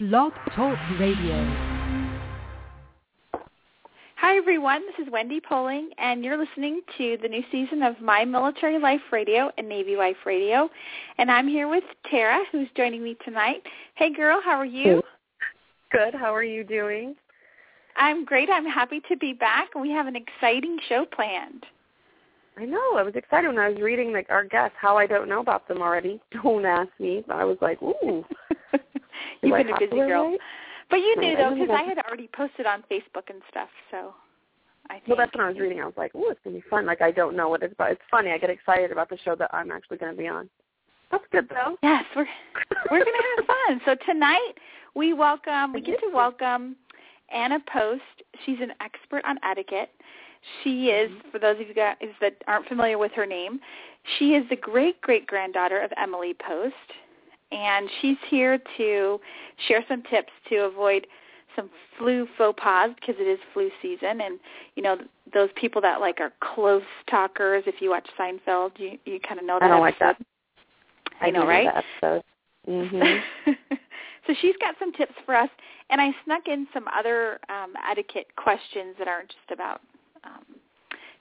Blog Talk Radio. Hi, everyone. This is Wendy Poling, and you're listening to the new season of My Military Life Radio and Navy Life Radio. And I'm here with Tara, who's joining me tonight. Hey, girl, how are you? Good. How are you doing? I'm great. I'm happy to be back. We have an exciting show planned. I know. I was excited when I was reading like our guests. How I don't know about them already. Don't ask me. But I was like, ooh. You've been a busy girl. write? But you knew, though, because. I had already posted on Facebook and stuff, so I think. Well, that's when I was reading. I was like, "Oh, it's gonna be fun. Like I don't know what it's about. It's funny. I get excited about the show that I'm actually gonna be on. That's good though. Yes, we're we're gonna have fun. So tonight we welcome we get to welcome Anna Post. She's an expert on etiquette. She is, mm-hmm. for those of you guys that aren't familiar with her name, she is the great great granddaughter of Emily Post, and she's here to share some tips to avoid some flu faux pas because it is flu season, and you know those people that like are close talkers. If you watch Seinfeld, you you kind of know that. I don't like that. episode. I know, do right? That episode. Mhm. so she's got some tips for us, and I snuck in some other um, etiquette questions that aren't just about um,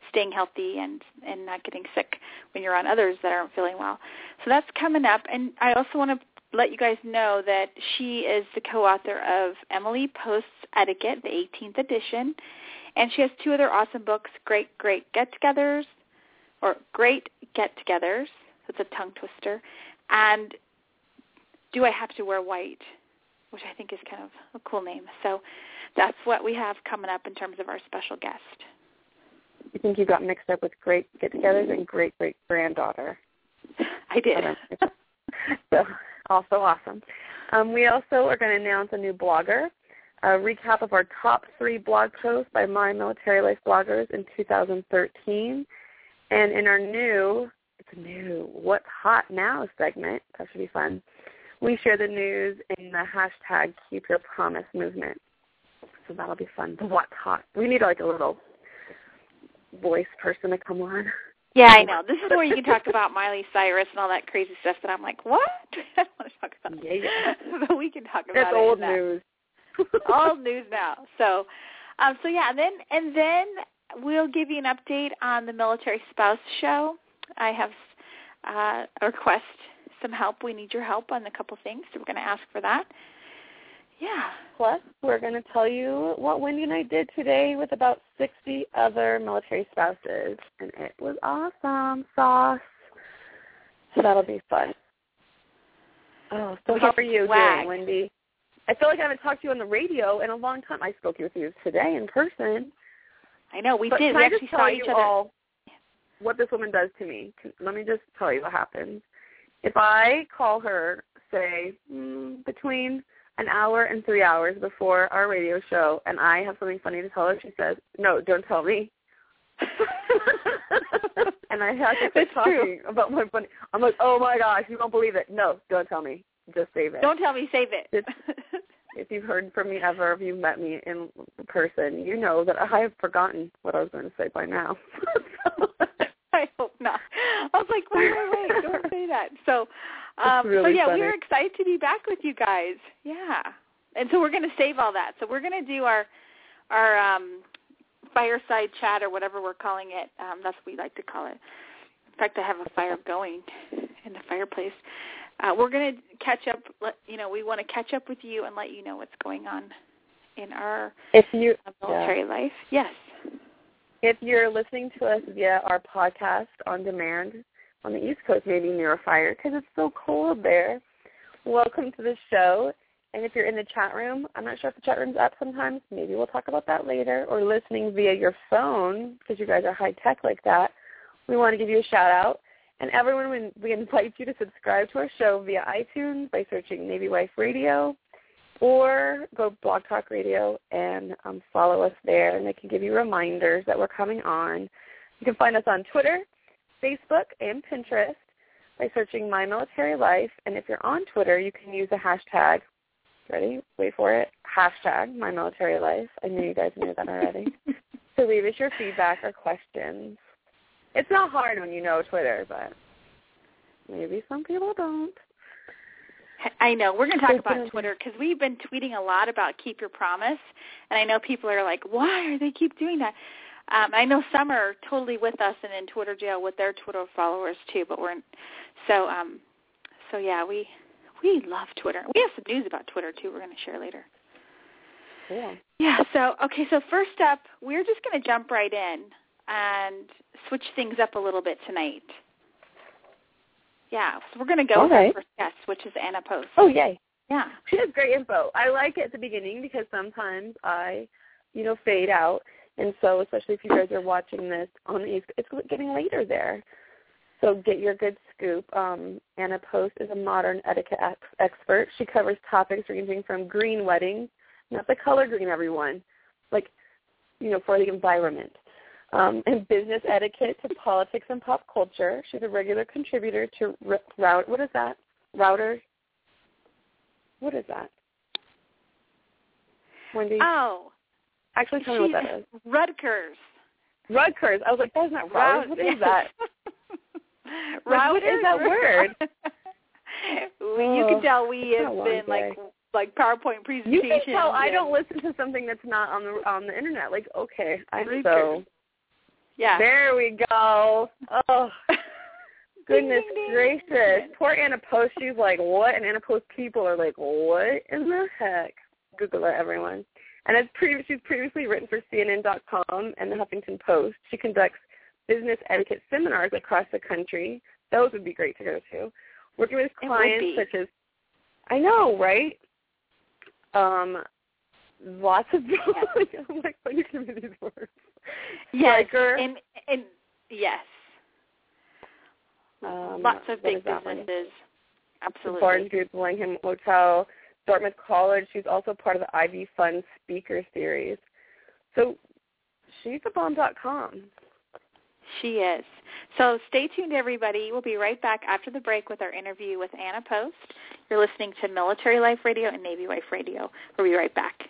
staying healthy and and not getting sick when you're on others that aren't feeling well. So that's coming up, and I also want to let you guys know that she is the co-author of Emily Post's Etiquette, the 18th edition, and she has two other awesome books, Great Great Get-Togethers, or Great Get-Togethers. That's a tongue twister, and Do I Have to Wear White, which I think is kind of a cool name. So that's what we have coming up in terms of our special guest. I think you got mixed up with great get-togethers and great great granddaughter. I did. so also awesome. Um, we also are going to announce a new blogger, a recap of our top three blog posts by My Military Life bloggers in 2013, and in our new, it's new, What's Hot Now segment, that should be fun, we share the news in the hashtag Keep Your Promise movement. So that'll be fun. The What's Hot. We need like a little voice person to come on. Yeah, I know. This is where you can talk about Miley Cyrus and all that crazy stuff that I'm like, what? I don't want to talk about Yeah, yeah. but we can talk about It's it. old news. old news now. So, um, so yeah, and then and then we'll give you an update on the military spouse show. I have uh, a request, some help. We need your help on a couple things, so we're going to ask for that. Yeah. Plus, we're going to tell you what Wendy and I did today with about 60 other military spouses, and it was awesome. Sauce. So that'll be fun. Oh, so how are you doing, Wendy? I feel like I haven't talked to you on the radio in a long time. I spoke with you today in person. I know we but did. Can We I actually just saw each you other. all what this woman does to me? Let me just tell you what happens. If I call her, say, mm, between an hour and three hours before our radio show, and I have something funny to tell her, she says, "No, don't tell me." and I have to quit talking about my funny. I'm like, "Oh my gosh, you won't believe it." No, don't tell me. Just save it. Don't tell me, save it. It's- if you've heard from me ever, if you've met me in person, you know that I have forgotten what I was going to say by now. I hope not. I was like, wait, wait, wait, don't say that. So, um, so yeah, funny. we're excited to be back with you guys. Yeah, and so we're going to save all that. So we're going to do our our um, fireside chat or whatever we're calling it. Um, that's what we like to call it. In fact, I have a fire going in the fireplace. Uh, we're going to catch up. Let, you know, we want to catch up with you and let you know what's going on in our if you uh, military life. Yes. If you're listening to us via our podcast on demand on the East Coast, maybe near a fire because it's so cold there, welcome to the show. And if you're in the chat room, I'm not sure if the chat room's up sometimes. Maybe we'll talk about that later. Or listening via your phone because you guys are high tech like that. We want to give you a shout out. And everyone, we- invite you to subscribe to our show via iTunes by searching Navy Wife Radio or go Blog Talk Radio and um, follow us there, and they can give you reminders that we're coming on. You can find us on Twitter, Facebook, and Pinterest by searching My Military Life. And if you're on Twitter, you can use the hashtag. Ready? Wait for it. Hashtag My Military Life. I knew you guys knew that already. so leave us your feedback or questions. It's not hard when you know Twitter, but maybe some people don't. I know. We're going to talk about Twitter because we've been tweeting a lot about keep your promise, and I know people are like, why are they keep doing that? Um, I know some are totally with us and in Twitter jail with their Twitter followers too, but we're so um, so yeah, we we love Twitter. We have some news about Twitter too. We're going to share later. Yeah. Yeah. So okay. So first up, we're just going to jump right in and switch things up a little bit tonight. Yeah, so we're going to go with our first guest, which is Anna Post. Oh, yay. Yeah. She has great info. I like it at the beginning because sometimes I, you know, fade out. And so especially if you guys are watching this on the East, it's getting later there. So get your good scoop. Um, Anna Post is a modern etiquette ex- expert. She covers topics ranging from green weddings, not the color green, everyone, like, you know, for the environment, um, and business etiquette to politics and pop culture. She's a regular contributor to R- Route. What is that? Router. What is that? Wendy. Oh. Actually, tell me what that is. Rutgers. Rutgers. I was like, that's not Routers. What is that? what is that word? you can tell we have been like like PowerPoint presentations. You can tell I don't listen to something that's not on the on the internet. Like, okay, I'm so yeah. There we go. Oh, goodness gracious. Poor Anna Post. She's like, what? And Anna Post people are like, what in the heck? Google it, everyone. And it's pre- she's previously written for CNN.com and the Huffington Post. She conducts business etiquette seminars across the country. Those would be great to go to. Working with clients such as, I know, right? Um, lots of I'm like, when you give me these words. Yes, Stryker. and and yes, Um, lots of big is that one? businesses. Absolutely. Barnes Group, Langham Hotel, Dartmouth College. She's also part of the Ivy Fund Speaker Series. So she's a bomb.com. She is. So stay tuned, everybody. We'll be right back after the break with our interview with Anna Post. You're listening to Military Life Radio and Navy Wife Radio. We'll be right back.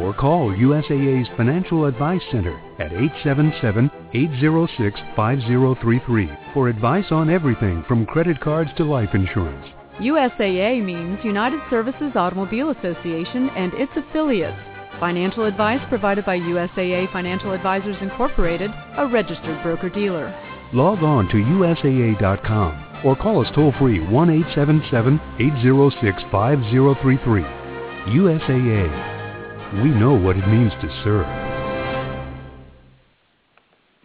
or call USAA's Financial Advice Center at 877-806-5033 for advice on everything from credit cards to life insurance. USAA means United Services Automobile Association and its affiliates. Financial advice provided by USAA Financial Advisors Incorporated, a registered broker-dealer. Log on to USAA.com or call us toll free 1-877-806-5033. USAA. We know what it means to serve.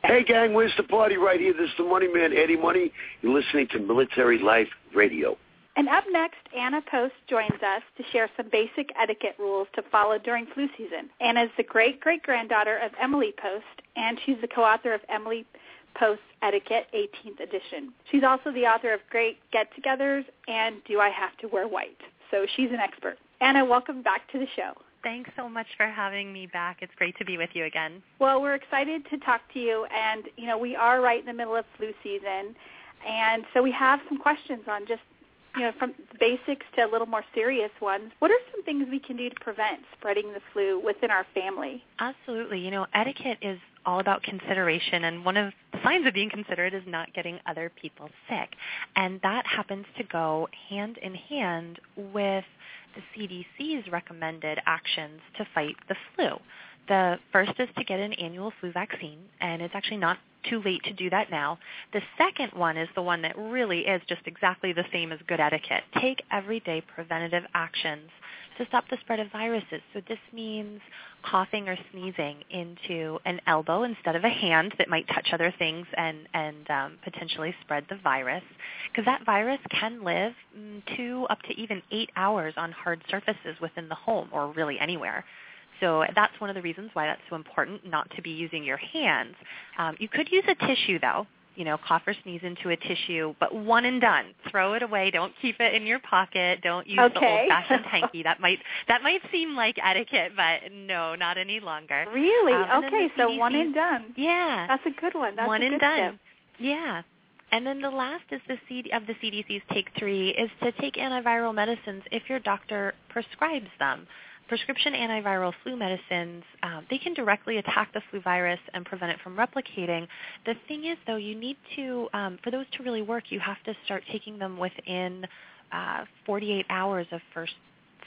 Hey gang, where's the party right here? This is the Money Man, Eddie Money. You're listening to Military Life Radio. And up next, Anna Post joins us to share some basic etiquette rules to follow during flu season. Anna is the great-great-granddaughter of Emily Post, and she's the co-author of Emily Post Etiquette 18th edition. She's also the author of Great Get-Togethers and Do I Have to Wear White? So she's an expert. Anna, welcome back to the show. Thanks so much for having me back. It's great to be with you again. Well, we're excited to talk to you, and you know we are right in the middle of flu season, and so we have some questions on just you know from basics to a little more serious ones. What are some things we can do to prevent spreading the flu within our family? Absolutely. You know, etiquette is all about consideration, and one of the signs of being considerate is not getting other people sick, and that happens to go hand in hand with the CDC's recommended actions to fight the flu. The first is to get an annual flu vaccine, and it's actually not too late to do that now. The second one is the one that really is just exactly the same as good etiquette. Take everyday preventative actions to stop the spread of viruses. So this means coughing or sneezing into an elbow instead of a hand that might touch other things and, and um, potentially spread the virus. Because that virus can live mm, two up to even eight hours on hard surfaces within the home or really anywhere. So that's one of the reasons why that's so important not to be using your hands. Um, you could use a tissue though you know, cough or sneeze into a tissue, but one and done. Throw it away. Don't keep it in your pocket. Don't use okay. the old-fashioned hanky. That might that might seem like etiquette, but no, not any longer. Really? Um, okay, so one and done. Yeah. That's a good one. That's one and done. Tip. Yeah. And then the last is the CD, of the CDC's Take 3 is to take antiviral medicines if your doctor prescribes them. Prescription antiviral flu medicines, um, they can directly attack the flu virus and prevent it from replicating. The thing is, though, you need to, um, for those to really work, you have to start taking them within uh, 48 hours of first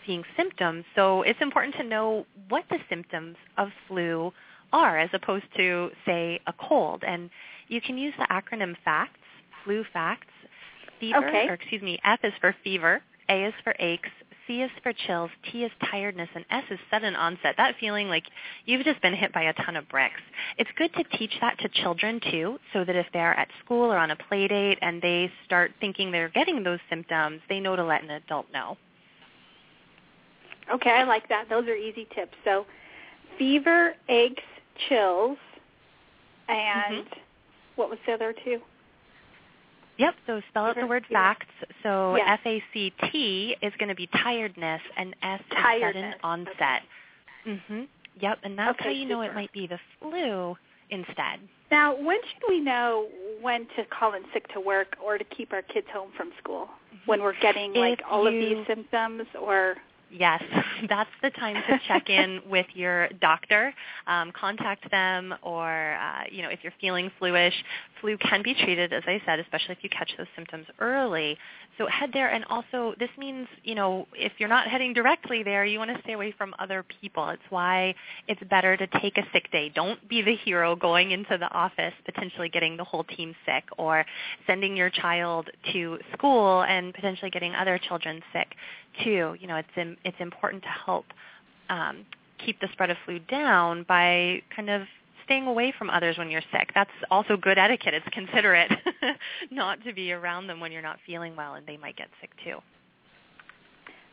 seeing symptoms. So it's important to know what the symptoms of flu are as opposed to, say, a cold. And you can use the acronym FACTS, flu facts. Fever, okay. or excuse me, F is for fever, A is for aches, C is for chills, T is tiredness, and S is sudden onset. That feeling like you've just been hit by a ton of bricks. It's good to teach that to children too, so that if they're at school or on a play date and they start thinking they're getting those symptoms, they know to let an adult know. Okay, I like that. Those are easy tips. So, fever, aches, chills, and mm-hmm. what was the other two? Yep. So spell out the word facts. So Yeah. F A C T is going to be tiredness, and S is sudden onset. Mhm. Yep. And that's how Okay, you know it might be the flu instead. Now, when should we know when to call in sick to work or to keep our kids home from school? When we're getting like If all of these symptoms or Yes, that's the time to check in with your doctor. Um, contact them, or uh, you know, if you're feeling fluish, flu can be treated, as I said, especially if you catch those symptoms early. So head there, and also this means, you know, if you're not heading directly there, you want to stay away from other people. It's why it's better to take a sick day. Don't be the hero going into the office, potentially getting the whole team sick, or sending your child to school and potentially getting other children sick too. You know, it's in, it's important to help um, keep the spread of flu down by kind of staying away from others when you're sick. That's also good etiquette. It's considerate not to be around them when you're not feeling well, and they might get sick too.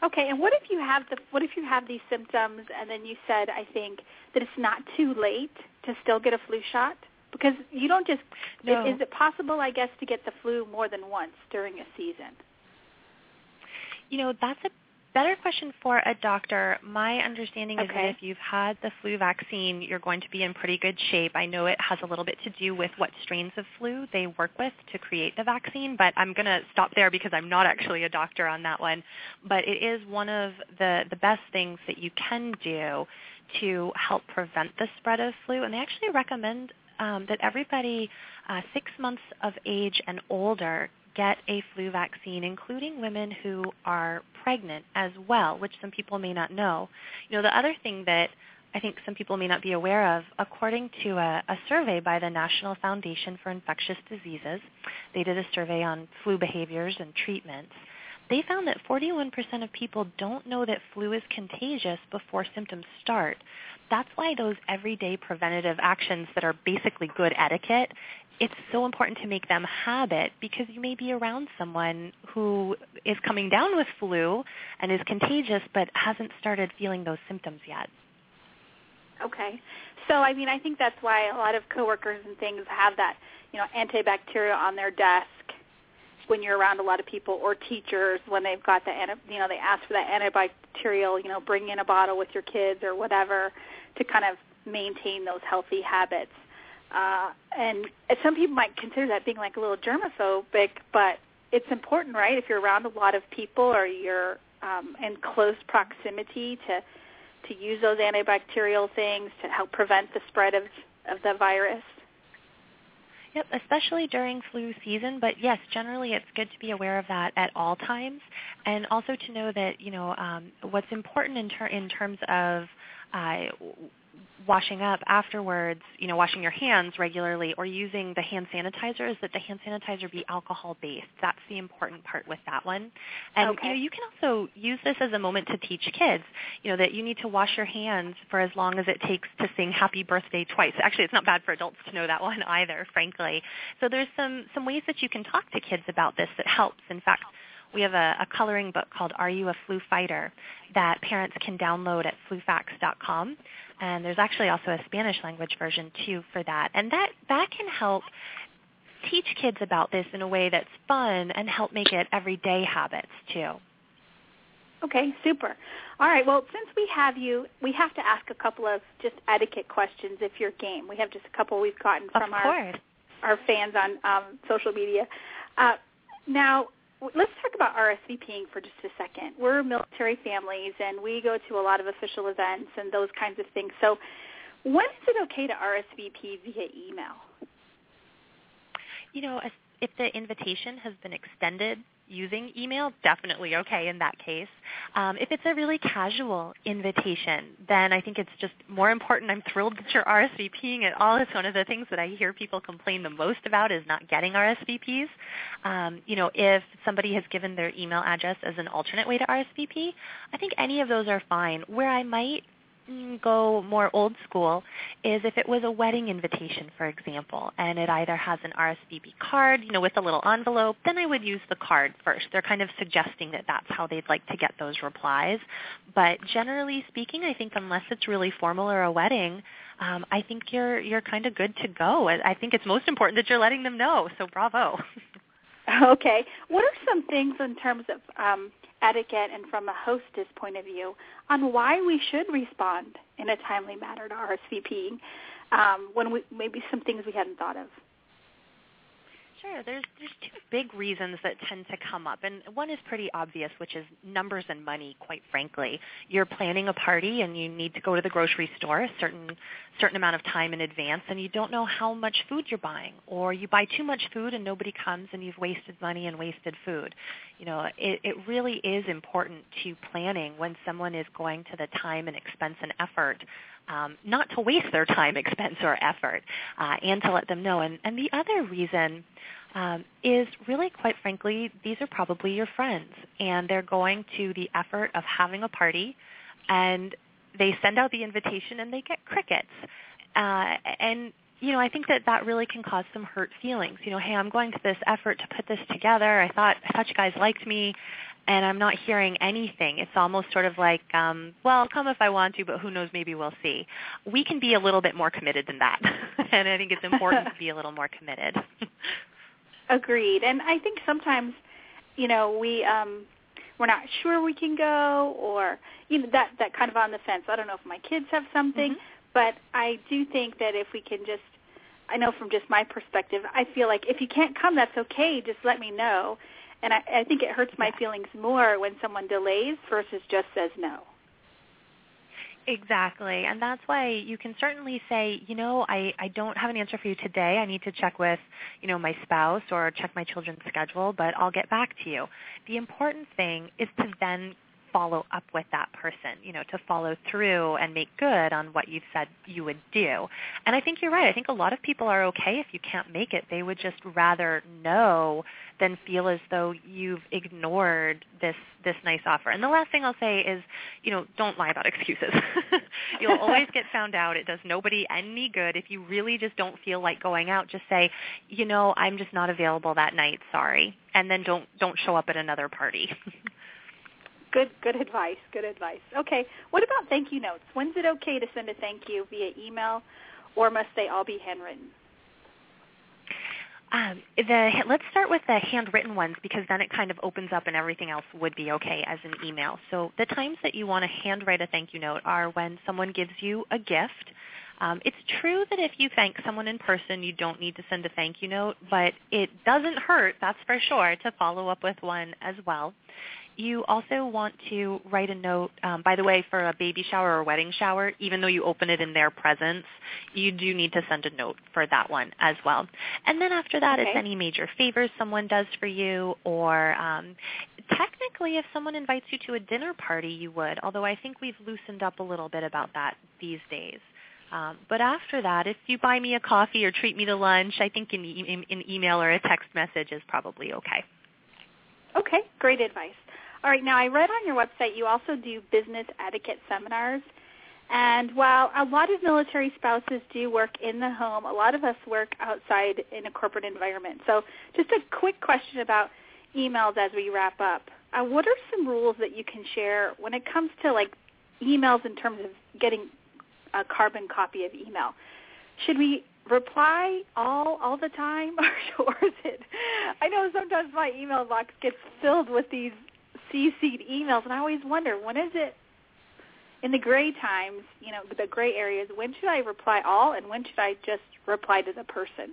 Okay, and what if you have the what if you have these symptoms and then you said I think that it's not too late to still get a flu shot? Because you don't just No. is, is it possible I guess to get the flu more than once during a season? You know, that's a better question for a doctor. My understanding is that if you've had the flu vaccine, you're going to be in pretty good shape. I know it has a little bit to do with what strains of flu they work with to create the vaccine, but I'm going to stop there because I'm not actually a doctor on that one. But it is one of the, the best things that you can do to help prevent the spread of flu. And they actually recommend um, that everybody uh, six months of age and older get a flu vaccine, including women who are pregnant as well, which some people may not know. You know, the other thing that I think some people may not be aware of, according to a, a survey by the National Foundation for Infectious Diseases, they did a survey on flu behaviors and treatments. They found that 41% of people don't know that flu is contagious before symptoms start. That's why those everyday preventative actions that are basically good etiquette it's so important to make them habit because you may be around someone who is coming down with flu and is contagious but hasn't started feeling those symptoms yet. Okay. So I mean I think that's why a lot of coworkers and things have that, you know, antibacterial on their desk when you're around a lot of people or teachers when they've got the you know they ask for that antibacterial, you know, bring in a bottle with your kids or whatever to kind of maintain those healthy habits. Uh, and some people might consider that being like a little germophobic, but it's important, right? If you're around a lot of people or you're um, in close proximity to to use those antibacterial things to help prevent the spread of of the virus. Yep, especially during flu season. But yes, generally it's good to be aware of that at all times, and also to know that you know um, what's important in, ter- in terms of uh, washing up afterwards, you know, washing your hands regularly or using the hand sanitizer is that the hand sanitizer be alcohol based. That's the important part with that one. And Okay. you know, you can also use this as a moment to teach kids, you know, that you need to wash your hands for as long as it takes to sing happy birthday twice. Actually, it's not bad for adults to know that one either, frankly. So there's some some ways that you can talk to kids about this that helps. In fact, we have a, a coloring book called Are You a Flu Fighter that parents can download at flufacts.com. And there's actually also a Spanish language version too for that. And that, that can help teach kids about this in a way that's fun and help make it everyday habits too. Okay, super. All right, well, since we have you, we have to ask a couple of just etiquette questions if you're game. We have just a couple we've gotten from our our fans on um, social media. Uh, now, let's talk about RSVPing for just a second. We're military families, and we go to a lot of official events and those kinds of things. So, when is it okay to RSVP via email? You know, if the invitation has been extended using email, definitely okay in that case. Um, if it's a really casual invitation, then I think it's just more important. I'm thrilled that you're RSVPing at all. It's one of the things that I hear people complain the most about is not getting RSVPs. Um, you know, if somebody has given their email address as an alternate way to RSVP, I think any of those are fine. Where I might go more old school is if it was a wedding invitation, for example, and it either has an RSVP card, you know, with a little envelope, then I would use the card first. They're kind of suggesting that that's how they'd like to get those replies. But generally speaking, I think unless it's really formal or a wedding, um, I think you're you're kind of good to go. I think it's most important that you're letting them know. So bravo. Okay. What are some things in terms of um, etiquette and from a hostess point of view on why we should respond in a timely manner to RSVPing um, when we, maybe some things we hadn't thought of. Sure. There's there's two big reasons that tend to come up, and one is pretty obvious, which is numbers and money. Quite frankly, you're planning a party and you need to go to the grocery store a certain certain amount of time in advance, and you don't know how much food you're buying, or you buy too much food and nobody comes, and you've wasted money and wasted food. You know, it, it really is important to planning when someone is going to the time and expense and effort um, not to waste their time, expense, or effort, uh, and to let them know. And, and the other reason um, is really, quite frankly, these are probably your friends, and they're going to the effort of having a party, and they send out the invitation, and they get crickets. Uh, and you know, I think that that really can cause some hurt feelings. You know, hey, I'm going to this effort to put this together. I thought I thought you guys liked me, and I'm not hearing anything. It's almost sort of like, um, well, I'll come if I want to, but who knows, maybe we'll see. We can be a little bit more committed than that, and I think it's important to be a little more committed. Agreed, and I think sometimes, you know, we um, we're not sure we can go, or you know, that that kind of on the fence. I don't know if my kids have something, mm-hmm. but I do think that if we can just I know from just my perspective, I feel like if you can't come, that's okay. Just let me know and I, I think it hurts my feelings more when someone delays versus just says no. Exactly. And that's why you can certainly say, you know, I, I don't have an answer for you today. I need to check with, you know, my spouse or check my children's schedule, but I'll get back to you. The important thing is to then follow up with that person, you know, to follow through and make good on what you've said you would do. And I think you're right. I think a lot of people are okay if you can't make it. They would just rather know than feel as though you've ignored this this nice offer. And the last thing I'll say is, you know, don't lie about excuses. You'll always get found out. It does nobody any good. If you really just don't feel like going out, just say, you know, I'm just not available that night. Sorry. And then don't don't show up at another party. Good, good advice. Good advice. Okay, what about thank you notes? When's it okay to send a thank you via email, or must they all be handwritten? Um, the, let's start with the handwritten ones because then it kind of opens up and everything else would be okay as an email. So the times that you want to handwrite a thank you note are when someone gives you a gift. Um, it's true that if you thank someone in person, you don't need to send a thank you note, but it doesn't hurt, that's for sure, to follow up with one as well. You also want to write a note, um, by the way, for a baby shower or wedding shower, even though you open it in their presence, you do need to send a note for that one as well. And then after that, okay. it's any major favors someone does for you or um, technically if someone invites you to a dinner party, you would, although I think we've loosened up a little bit about that these days. Um, but after that, if you buy me a coffee or treat me to lunch, I think an, e- an email or a text message is probably okay. Okay, great advice. All right, now I read on your website you also do business etiquette seminars. And while a lot of military spouses do work in the home, a lot of us work outside in a corporate environment. So just a quick question about emails as we wrap up. Uh, what are some rules that you can share when it comes to like emails in terms of getting a carbon copy of email? Should we reply all all the time, or is it? I know sometimes my email box gets filled with these CC'd emails, and I always wonder when is it in the gray times, you know, the gray areas. When should I reply all, and when should I just reply to the person?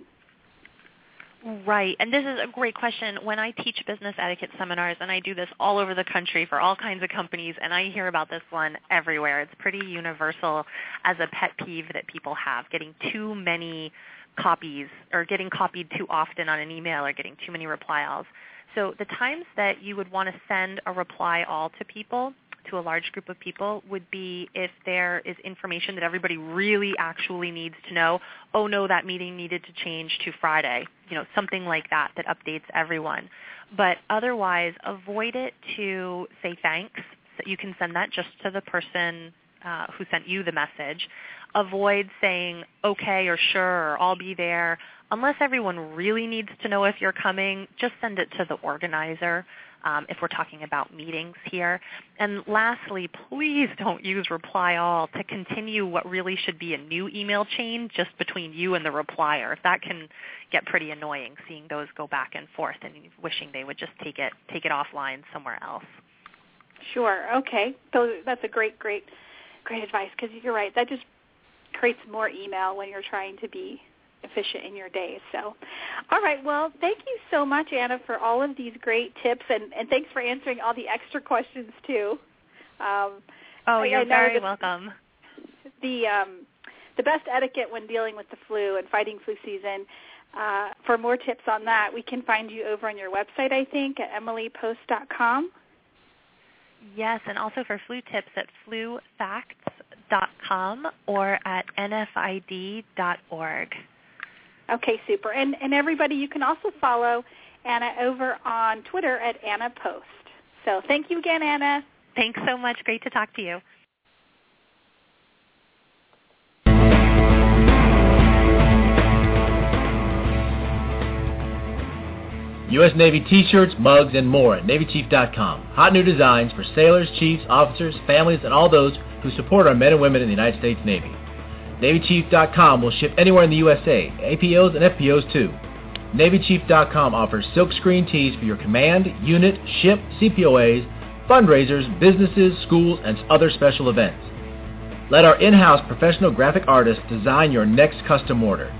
Right. And this is a great question. When I teach business etiquette seminars, and I do this all over the country for all kinds of companies, and I hear about this one everywhere. It's pretty universal as a pet peeve that people have, getting too many copies or getting copied too often on an email or getting too many reply alls. So the times that you would want to send a reply all to people to a large group of people would be if there is information that everybody really actually needs to know. Oh no, that meeting needed to change to Friday. You know, something like that that updates everyone. But otherwise, avoid it to say thanks. So you can send that just to the person uh, who sent you the message. Avoid saying okay or sure or I'll be there. Unless everyone really needs to know if you're coming, just send it to the organizer um, if we're talking about meetings here. And lastly, please don't use reply all to continue what really should be a new email chain just between you and the replier. That can get pretty annoying seeing those go back and forth and wishing they would just take it take it offline somewhere else. Sure. Okay. So that's a great, great, great advice because you're right. That just creates more email when you're trying to be efficient in your day. So, all right. Well, thank you so much, Anna, for all of these great tips, and, and thanks for answering all the extra questions too. Um, oh, you're very the, welcome. The um, the best etiquette when dealing with the flu and fighting flu season. Uh, for more tips on that, we can find you over on your website, I think, at emilypost.com. Yes, and also for flu tips at flufacts.com or at nfid.org. Okay, super. And and everybody, you can also follow Anna over on Twitter at Anna Post. So thank you again, Anna. Thanks so much. Great to talk to you. U.S. Navy t-shirts, mugs, and more at NavyChief.com. Hot new designs for sailors, chiefs, officers, families, and all those who support our men and women in the United States Navy. NavyChief.com will ship anywhere in the USA, APOs and FPOs too. NavyChief.com offers silkscreen tees for your command, unit, ship, CPOAs, fundraisers, businesses, schools, and other special events. Let our in-house professional graphic artists design your next custom order.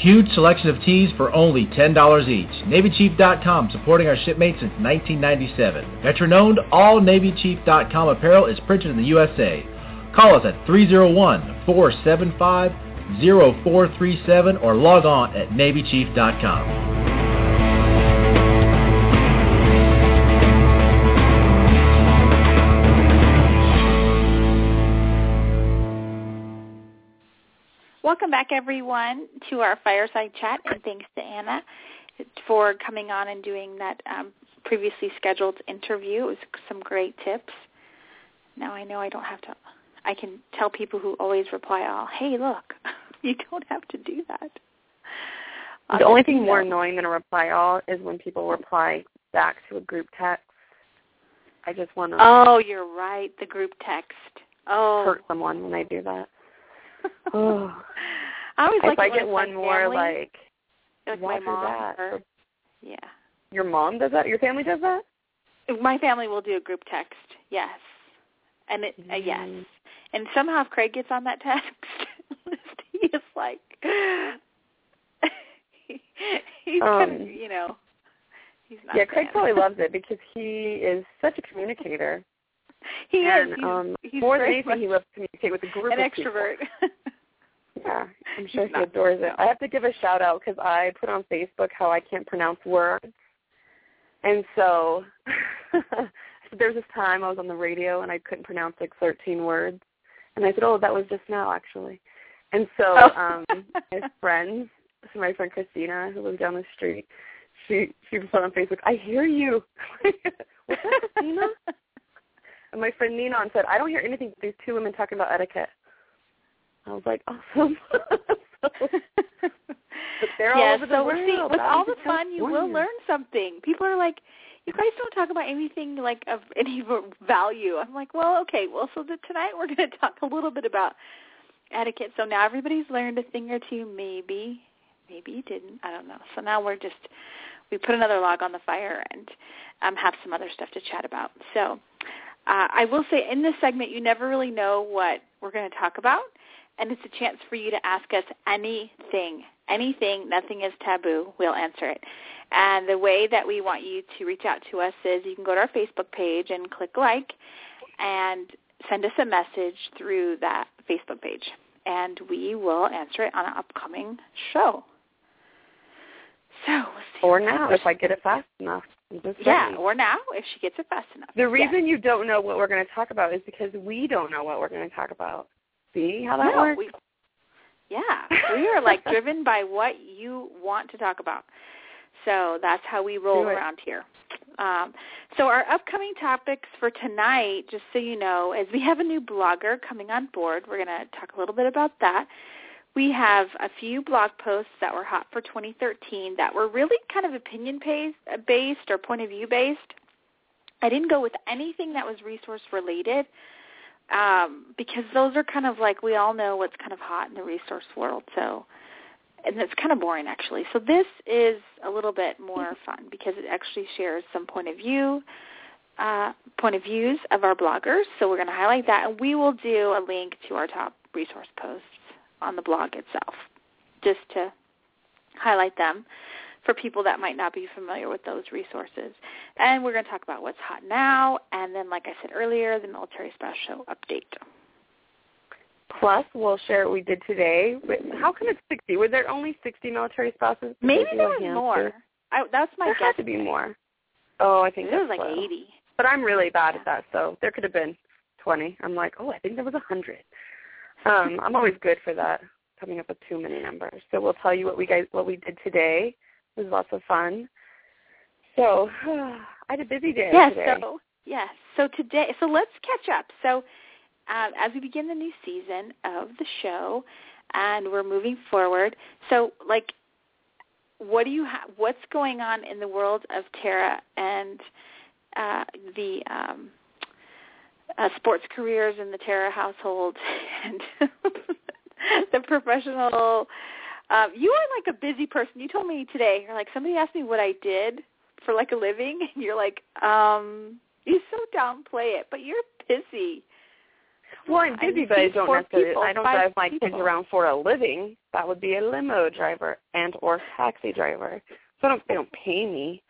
Huge selection of tees for only $10 each. NavyChief.com supporting our shipmates since 1997. Veteran-owned, all NavyChief.com apparel is printed in the USA. Call us at 301-475-0437 or log on at NavyChief.com. Welcome back, everyone, to our fireside chat, and thanks to Anna for coming on and doing that um, previously scheduled interview. It was some great tips. Now I know I don't have to I can tell people who always reply all, "Hey, look, you don't have to do that." The only thing more annoying than a reply all is when people reply back to a group text. I just want to. Oh, you're right. The group text. Oh, hurt someone when they do that. Oh. I always if like I get one more family, like, my mom that? Or, yeah. Your mom does that. Your family does that. My family will do a group text. Yes. And it, uh, yes. Mm. And somehow if Craig gets on that text list, he is like, he, he's um, kind of, you know, he's not. Yeah, Craig probably loves it because he is such a communicator. he and, is. He's, um, he's more than anything, he loves to communicate with a group an of extrovert. Yeah, I'm sure He's he not- adores it. I have to give a shout out because I put on Facebook how I can't pronounce words, and so there's this time I was on the radio and I couldn't pronounce like 13 words, and I said, "Oh, that was just now, actually." And so Oh. um my friends, so my friend Christina, who lives down the street, she she put on Facebook, "I hear you." What's that, Christina? And my friend Nina said, "I don't hear anything but these two women talking about etiquette." I was like, "Awesome." so, but they're all yeah, over the so see, with all the fun, you will learn something. People are like, you guys don't talk about anything like of any value. I'm like, well, okay, well, so the, tonight we're going to talk a little bit about etiquette. So now everybody's learned a thing or two, maybe. Maybe you didn't. I don't know. So now we're just we put another log on the fire and um, have some other stuff to chat about. So uh, I will say in this segment, you never really know what we're going to talk about, and it's a chance for you to ask us anything, anything. Nothing is taboo. We'll answer it. And the way that we want you to reach out to us is you can go to our Facebook page and click like, and send us a message through that Facebook page, and we will answer it on an upcoming show. So we'll or now if I get it fast enough. Yeah, or now if she gets it fast enough. The reason you don't know what we're going to talk about is because we don't know what we're going to talk about. See how that no, works? We, yeah, we are like driven by what you want to talk about. So that's how we roll around here. Um, so our upcoming topics for tonight, just so you know, is we have a new blogger coming on board. We're going to talk a little bit about that. We have a few blog posts that were hot for 2013 that were really kind of opinion based or point of view based. I didn't go with anything that was resource related um, because those are kind of like we all know what's kind of hot in the resource world. So and it's kind of boring actually. So this is a little bit more fun because it actually shares some point of view uh, point of views of our bloggers. So we're going to highlight that, and we will do a link to our top resource posts on the blog itself, just to highlight them for people that might not be familiar with those resources. And we're going to talk about what's hot now, and then, like I said earlier, the military special update. Plus, we'll share what we did today. How come it's 60? Were there only 60 military spouses? Maybe there was more. I, that's my there guess. There had to be more. Oh, I think it was like low. 80. But I'm really bad at that, so there could have been 20. I'm like, oh, I think there was a 100. Um, I'm always good for that, coming up with too many numbers. So we'll tell you what we guys what we did today. It was lots of fun. So I had a busy day yeah, today. So yes. So today, so let's catch up. So uh, as we begin the new season of the show, and we're moving forward. So like, what do you ha- what's going on in the world of Tara and uh, the um, uh, sports careers in the Tara household and the professional. Um, you are like a busy person. You told me today. You're like somebody asked me what I did for like a living, and you're like, um, you so downplay it, but you're busy. Well, I'm busy, but I don't necessarily. People, I don't drive my people. kids around for a living. That would be a limo driver and or taxi driver. So I don't, they don't pay me.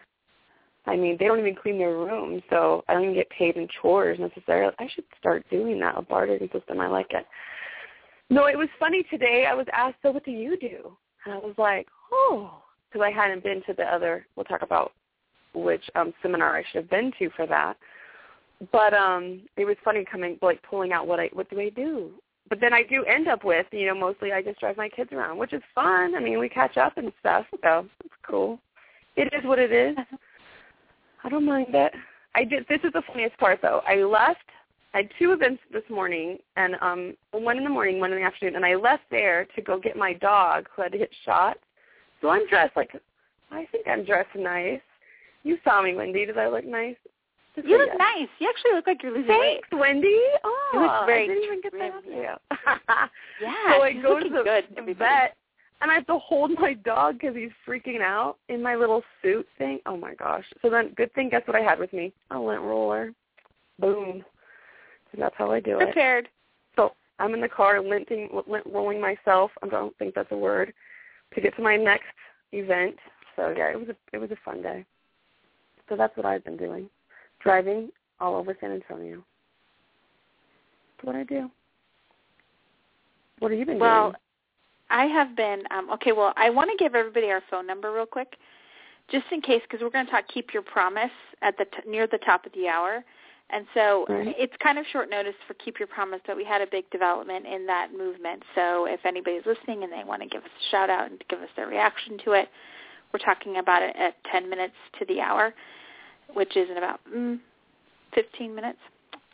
I mean, they don't even clean their room, so I don't even get paid in chores necessarily. I should start doing that, a bartering system. I like it. No, it was funny today. I was asked, so what do you do? And I was like, oh, because I hadn't been to the other, we'll talk about which um seminar I should have been to for that. But um it was funny coming, like pulling out what I, what do I do? But then I do end up with, you know, mostly I just drive my kids around, which is fun. I mean, we catch up and stuff, so it's cool. It is what it is. I don't mind it. I did. This is the funniest part, though. I left. I had two events this morning, and um, one in the morning, one in the afternoon, and I left there to go get my dog who had to get shot. So I'm dressed like I think I'm dressed nice. You saw me, Wendy. Did I look nice? you look yes. nice. You actually look like you're losing Thanks, weight. Wendy. Oh, you look very I didn't even get that you. yeah. So I go to the good, vet, and I have to hold my dog because he's freaking out in my little suit thing. Oh my gosh! So then, good thing. Guess what I had with me? A lint roller. Boom. And that's how I do it. Prepared. So I'm in the car linting, lint rolling myself. I don't think that's a word. To get to my next event. So yeah, it was a it was a fun day. So that's what I've been doing, driving all over San Antonio. That's what I do. What have you been well, doing? I have been um, okay. Well, I want to give everybody our phone number real quick, just in case, because we're going to talk keep your promise at the t- near the top of the hour, and so right. it's kind of short notice for keep your promise, but we had a big development in that movement. So if anybody's listening and they want to give us a shout out and give us their reaction to it, we're talking about it at 10 minutes to the hour, which is in about mm, 15 minutes.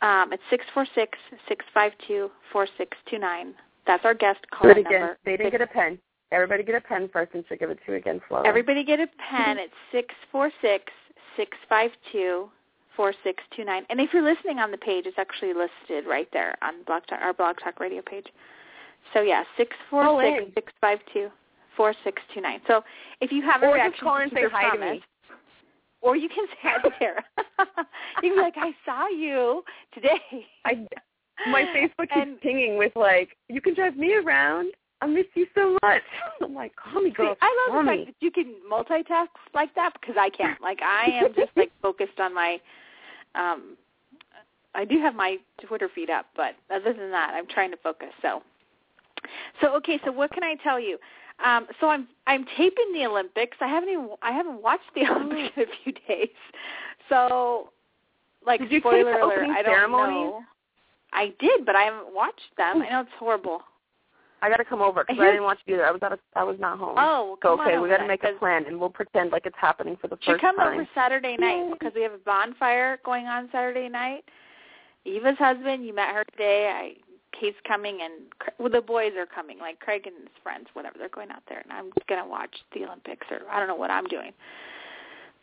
Um, it's six four six six five two four six two nine. That's our guest call again. number. They didn't get a pen. Everybody get a pen first and she'll give it to you again slowly. Everybody get a pen. it's six four six six five two four six two nine. And if you're listening on the page, it's actually listed right there on Blog Talk, our Blog Talk Radio page. So yeah, six four six six five two four six two nine. So if you have a or reaction, just call and say hi to me. Or you can say hi to Tara. you can be like, I saw you today. I my Facebook And- pinging with like, you can drive me around. I miss you so much. I'm like, call me, girl. See, I call love the me. fact that you can multitask like that because I can't. Like I am just like focused on my. um I do have my Twitter feed up, but other than that, I'm trying to focus. So, so okay. So what can I tell you? Um, so I'm I'm taping the Olympics. I haven't even I haven't watched the Olympics in a few days. So, like Did you spoiler alert, I don't ceremonies? know. I did, but I haven't watched them. I know it's horrible. I got to come over because I didn't watch it either. I was out of, I was not home. Oh, so come on okay, over we got to make a plan and we'll pretend like it's happening for the first come time. over Saturday night because we have a bonfire going on Saturday night. Eva's husband, you met her today. I Kate's coming and well, the boys are coming, like Craig and his friends, whatever. They're going out there, and I'm gonna watch the Olympics, or I don't know what I'm doing.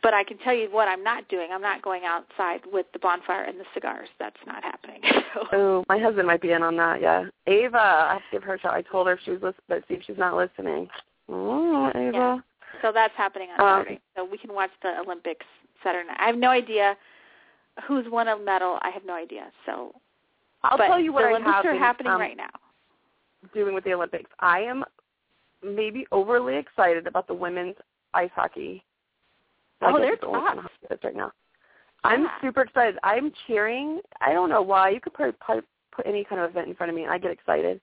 But I can tell you what I'm not doing. I'm not going outside with the bonfire and the cigars. That's not happening. So, Oh, my husband might be in on that. Yeah, Ava. I have to give her a shout. I told her if she was listening, but see if she's not listening. Oh, Ava. Yeah. so that's happening on Um, Saturday. So we can watch the Olympics Saturday night. I have no idea who's won a medal. I have no idea. So I'll but tell you what the I Olympics have are been, happening um, right now. doing with the Olympics. I am maybe overly excited about the women's ice hockey. I Oh, guess they're it's the only kind of tough. hockey that's right now. I'm Yeah. super excited. I'm cheering. I don't know why. You could probably, probably put any kind of event in front of me, and I get excited.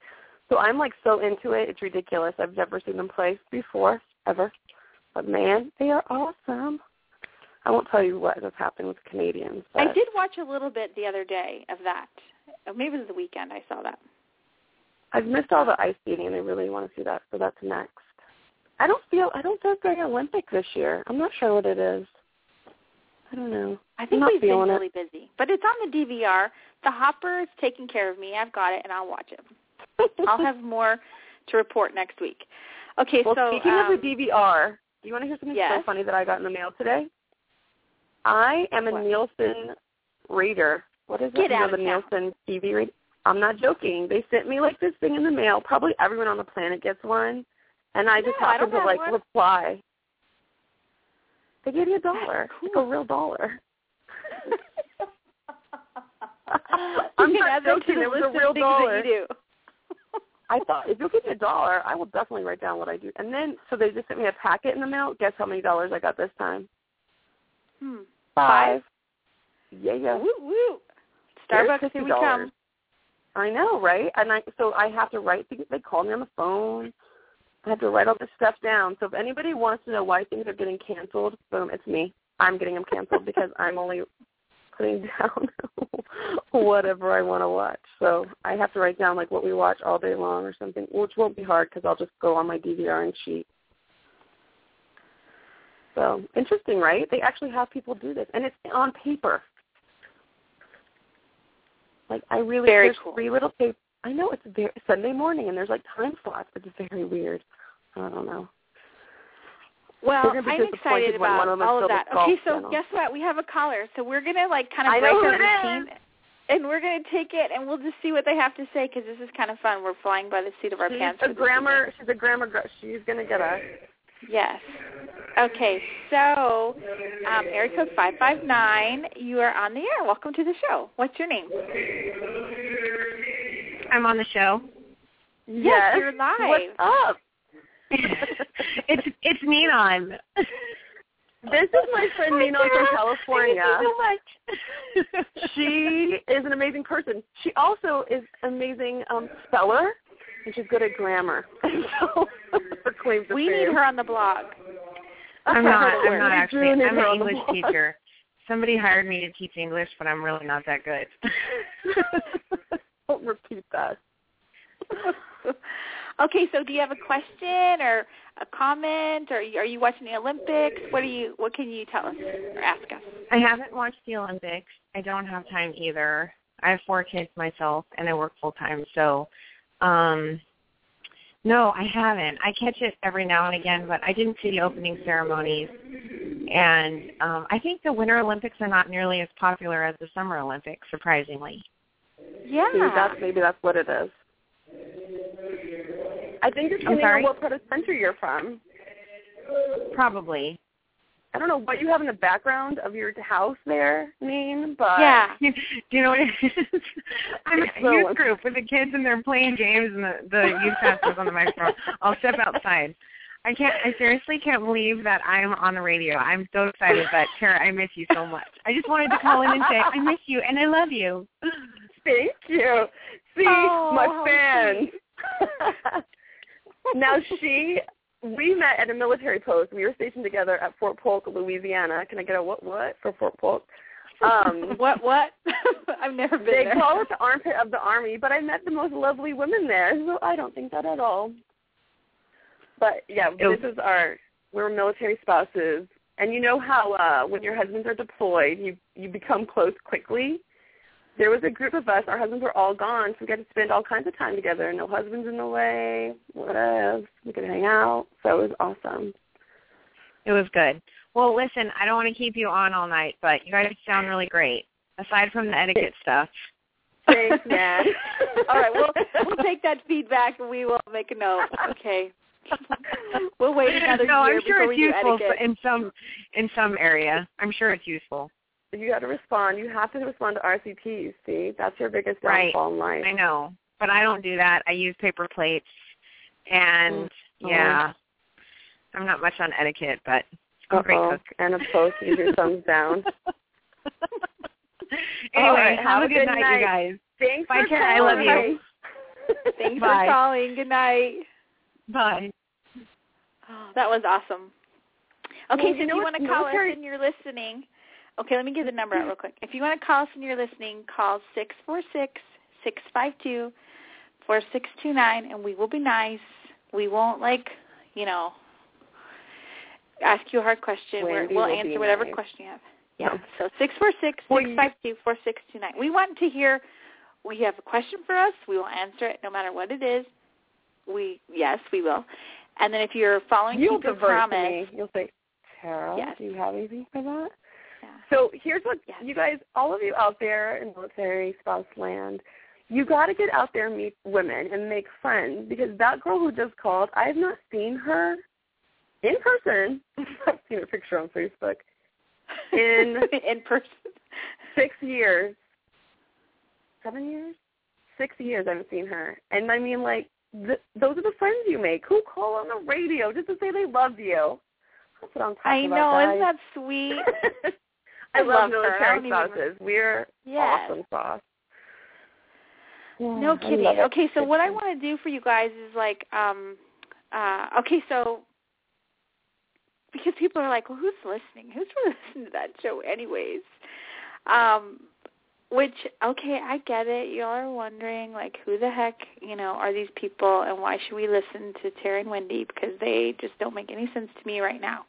So I'm like so into it. It's ridiculous. I've never seen them play before, ever. But man, they are awesome. I won't tell you what has happened with the Canadians. But I did watch a little bit the other day of that. Uh, Maybe it was the weekend I saw that. I've missed all the ice skating, and I really want to see that. So that's next. I don't feel. I don't feel very Olympic this year. I'm not sure what it is. I don't know. I think we've been feeling it. really busy, but it's on the DVR. The Hopper is taking care of me. I've got it, and I'll watch it. I'll have more to report next week. Okay, well, so speaking um, of the DVR, do you want to hear something yes. so funny that I got in the mail today? I am a What? Nielsen reader. What is Get it? You know, the. Nielsen TV reader. I'm not joking. They sent me like this thing in the mail. Probably everyone on the planet gets one, and I just No, happened don't to like one. reply. They gave you a dollar, cool. like a real dollar. I'm not add that to joking. It was a real dollar. that you do. I thought if you'll give me a dollar, I will definitely write down what I do. And then, so they just sent me a packet in the mail. Guess how many dollars I got this time? Hmm. Five. Yeah, yeah. Woo woo. Starbucks, here we $50. come. I know, right? And I so I have to write. They call me on the phone. I have to write all this stuff down. So if anybody wants to know why things are getting canceled, boom, it's me. I'm getting them canceled because I'm only putting down whatever I want to watch. So I have to write down like what we watch all day long or something, which won't be hard because I'll just go on my DVR and cheat. So interesting, right? They actually have people do this, and it's on paper. Like I really Very there's cool. three little paper. I know it's very Sunday morning, and there's like time slots. It's very weird. I don't know. Well, They're gonna be I'm excited about one of them all of that. Okay, so channel. guess what? We have a caller, so we're gonna like kind of I break know our routine, and we're gonna take it, and we'll just see what they have to say because this is kind of fun. We're flying by the seat of our She's pants. a for this grammar. She's a grammar. Gr- she's gonna get us. Yes. Okay, so um, area code five five nine. You are on the air. Welcome to the show. What's your name? I'm on the show. Yes, you're live. What's up? it's it's Ninon. This is my friend Nina from California. Thank you so much. She is an amazing person. She also is an amazing um, speller, and she's good at grammar. so her claim to We fame. need her on the blog. I'm not. I'm not actually. I'm an English teacher. Somebody hired me to teach English, but I'm really not that good. Don't repeat that. okay, so do you have a question or a comment, or are you watching the Olympics? What are you? What can you tell us or ask us? I haven't watched the Olympics. I don't have time either. I have four kids myself, and I work full time. So, um, no, I haven't. I catch it every now and again, but I didn't see the opening ceremonies. And um, I think the Winter Olympics are not nearly as popular as the Summer Olympics, surprisingly. Yeah. See, that's maybe that's what it is. I think it's depending on what part of the country you're from. Probably. I don't know what you have in the background of your house there, Maine, but yeah. Do you know what it is? I'm a youth group with the kids and they're playing games and the, the youth pastor's on the microphone. I'll step outside. I can't. I seriously can't believe that I'm on the radio. I'm so excited, but Tara, I miss you so much. I just wanted to call in and say I miss you and I love you. Thank you. See, oh, my fans. now she, we met at a military post. We were stationed together at Fort Polk, Louisiana. Can I get a what what for Fort Polk? Um, what what? I've never been they there. Call it the armpit of the army, but I met the most lovely women there, so I don't think that at all. But yeah, this is our we're military spouses, and you know how uh when your husbands are deployed, you you become close quickly. There was a group of us. Our husbands were all gone, so we got to spend all kinds of time together. No husbands in the way. What else? We could hang out. So it was awesome. It was good. Well, listen, I don't want to keep you on all night, but you guys sound really great. Aside from the etiquette stuff. Thanks, man. all right, we'll we'll take that feedback and we will make a note. Okay. we'll wait another no, year I'm sure before it's useful we do etiquette. in some in some area. I'm sure it's useful. You got to respond. You have to respond to RSVPs. See, that's your biggest right. downfall in life. I know, but I don't do that. I use paper plates, and oh. yeah, I'm not much on etiquette, but I'm a great Uh-oh. cook. And a post with your thumbs down. anyway, right, have, have a a good, good night, night. you guys. Thanks Bye, for Karen. I love you. Thanks Bye. for calling. Good night. Bye. Oh, that was awesome. Okay, Well, so you if know you want to call Military- us and you're listening, okay, let me give the number out real quick. If you want to call us and you're listening, call six four six six five two four six two nine, and we will be nice. We won't like, you know, ask you a hard question. We're, we'll answer whatever nice. question you have. Yeah. So six four six six five two four six two nine. We want to hear. We have a question for us. We will answer it no matter what it is. We yes, we will. And then if you're following You'll Keep Your Promise, me. You'll say, Tara, Yes. do you have anything for that? So here's what Yes. you guys, all of you out there in military spouse land, you got to get out there and meet women and make friends because that girl who just called, I have not seen her in person. I've seen her picture on Facebook in in person. six years. Seven years? Six years I haven't seen her. And I mean, like, th- those are the friends you make. Who call on the radio just to say they love you? That's what I'm talking I about, know, guys. isn't that sweet? I, I love, love her. I military don't even- We're Yes. awesome sauce. No Yeah, I kidding. Okay, so what I want to do for you guys is like, um, uh, okay, so because people are like, well, who's listening? Who's really listening to that show, anyways? Um, which okay, I get it. Y'all are wondering like, who the heck, you know, are these people, and why should we listen to Terry and Wendy because they just don't make any sense to me right now.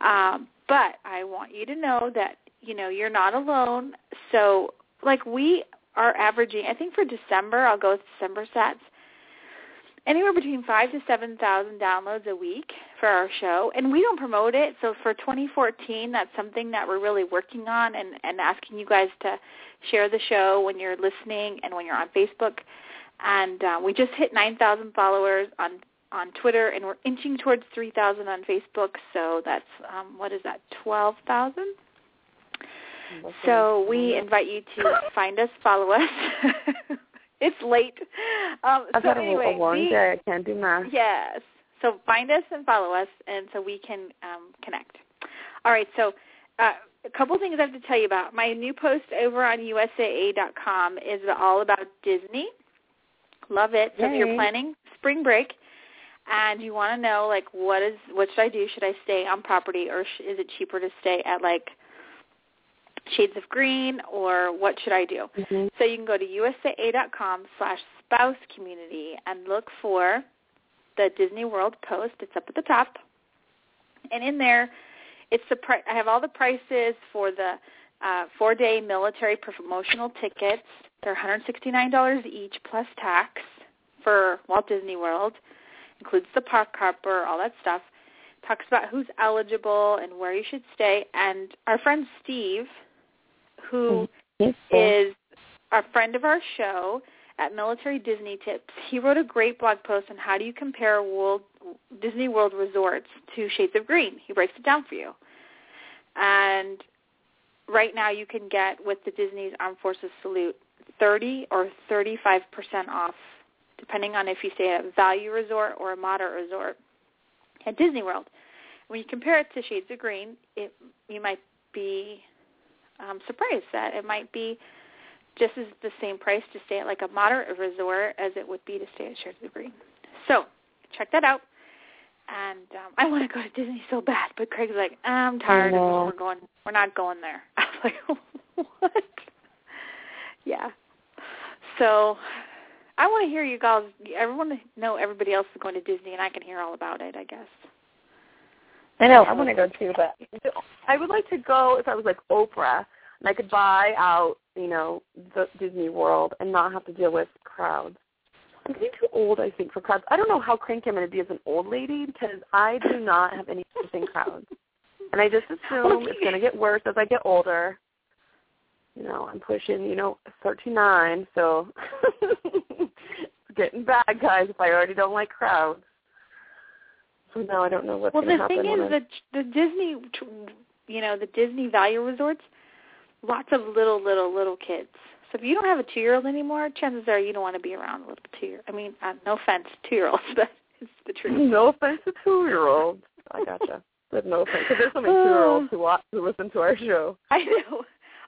Um, but I want you to know that you know you're not alone. So like we are averaging, I think for December, I'll go with December stats, anywhere between five to seven thousand downloads a week for our show, and we don't promote it. So for 2014, that's something that we're really working on, and and asking you guys to share the show when you're listening and when you're on Facebook. And uh, we just hit 9,000 followers on on Twitter, and we're inching towards 3,000 on Facebook. So that's um, what is that, 12,000? So we invite you to find us, follow us. it's late. Um, I've so had a, anyway, a long we- day. I can't do math. Yes. So find us and follow us, and so we can um, connect. All right. So uh, a couple things I have to tell you about. My new post over on USAA.com is all about Disney. Love it. So if you're planning spring break and you want to know like what is what should I do? Should I stay on property or sh- is it cheaper to stay at like Shades of Green or what should I do? Mhm. So you can go to usaa.com slash spouse community and look for the Disney World post. It's up at the top. And in there, it's the pri- I have all the prices for the uh, four-day military promotional tickets. They're $169 each plus tax for Walt Disney World. Includes the park hopper, all that stuff. Talks about who's eligible and where you should stay. And our friend Steve, who mm-hmm. Yes, is a friend of our show at Military Disney Tips. He wrote a great blog post on how do you compare World Disney World resorts to Shades of Green. He breaks it down for you. And right now you can get with the Disney's Armed Forces Salute 30 or 35% off depending on if you stay at a value resort or a moderate resort at Disney World. When you compare it to Shades of Green, it, you might be um, surprised that it might be just as the same price to stay at like a moderate resort as it would be to stay at Shades of Green. So check that out. And um, I want to go to Disney so bad, but Craig's like, I'm tired. of We're going. We're not going there. I was like, what? Yeah. So I want to hear you guys. I want to know everybody else is going to Disney, and I can hear all about it. I guess. I know. I want to go too, but I would like to go if I was like Oprah and I could buy out, you know, the Disney World and not have to deal with crowds. I'm getting too old, I think, for crowds. I don't know how cranky I'm going to be as an old lady because I do not have any interest in crowds, and I just assume it's going to get worse as I get older. You know, I'm pushing, you know, 39, so it's getting bad, guys. If I already don't like crowds. So now I don't know what's well, going to happen. Well, the thing is, the the Disney, you know, the Disney value resorts, lots of little, little, little kids. So if you don't have a two-year-old anymore, chances are you don't want to be around a little two-year. I mean, uh, no offense, two-year-olds, but it's the truth. No offense to two-year-olds. I gotcha. but no offense, because there's so many two-year-olds who watch, who listen to our show. I know.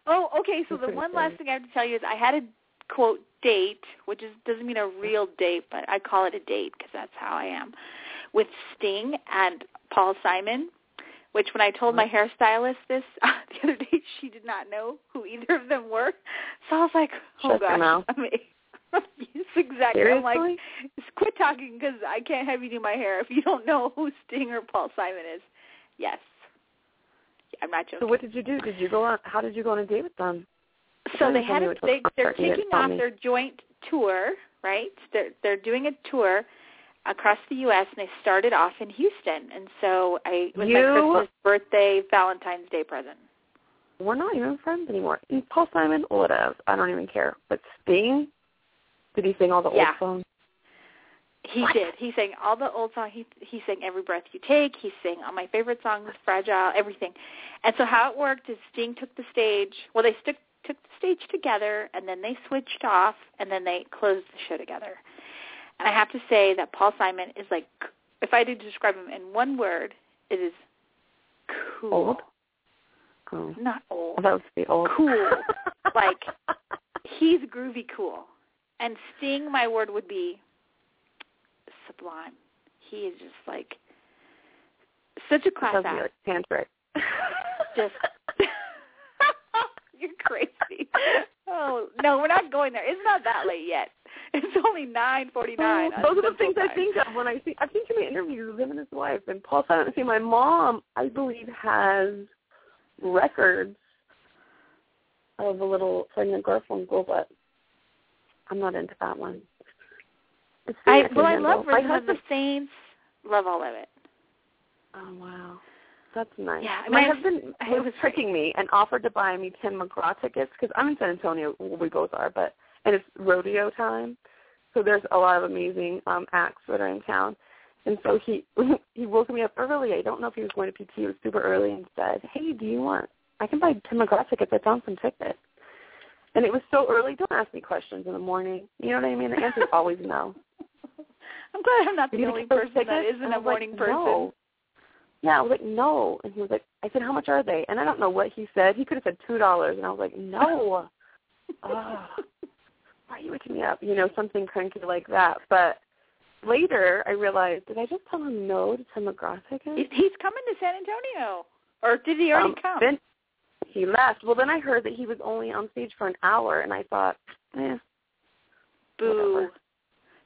Oh, okay. So the one last thing I have to tell you is I had a quote date, which is doesn't mean a real date, but I call it a date because that's how I am with Sting and Paul Simon, which when I told my hairstylist this uh, the other day, she did not know who either of them were. So I was like, oh Shut gosh, I mean, yes, exactly. Seriously? I'm like, just quit talking because I can't have you do my hair if you don't know who Sting or Paul Simon is. Yes, I'm not joking. So what did you do? Did you go on? How did you go on a date with them? So they had a, they they're kicking off their joint tour, right? They're they're doing a tour across the U.S. and they started off in Houston. And so I was you, my Christmas, birthday, Valentine's Day present. We're not even friends anymore. Paul Simon, whatever. I don't even care. But Sting, did he sing all the yeah. old songs? He did. He sang all the old songs. He he sang Every Breath You Take. He sang all my favorite songs, Fragile, everything. And so how it worked is Sting took the stage. Well, they took took the stage together, and then they switched off, and then they closed the show together. And I have to say that Paul Simon is like, if I did describe him in one word, it is cool. Old? Oh. Not old. That was the old. Cool. like, he's groovy cool. And Sting, my word would be sublime. He is just like such a class act. Tantric. just you're crazy. Oh no, we're not going there. It's not that late yet. It's only nine forty nine. Oh, those are the things time. I think of when I see. I've seen too many interviews with him and his wife, and Paul Simon. See, my mom, I believe, has records of a little pregnant Garfunkel, but I'm not into that one. I well, I love Rhythm of the Saints. Love all of it. Oh wow. That's nice. Yeah, I my mean, husband was, was tricking me and offered to buy me Tim McGraw tickets because I'm in San Antonio. We both are, but and it's rodeo time, so there's a lot of amazing um acts that are in town. And so he he woke me up early. I don't know if he was going to PT. It was super early and said, "Hey, do you want? I can buy Tim McGraw tickets. I found some tickets." And it was so early. Don't ask me questions in the morning. You know what I mean? The answer is always no. I'm glad I'm not the only person that isn't a morning like, person. No. Yeah, I was like, no. And he was like, I said, how much are they? And I don't know what he said. He could have said two dollars, and I was like, no. oh, why are you waking me up? You know, something cranky like that. But later, I realized, did I just tell him no to Tim McGraw tickets? He's coming to San Antonio, or did he already um, come? Then he left. Well, then I heard that he was only on stage for an hour, and I thought, eh. Boo. Whatever.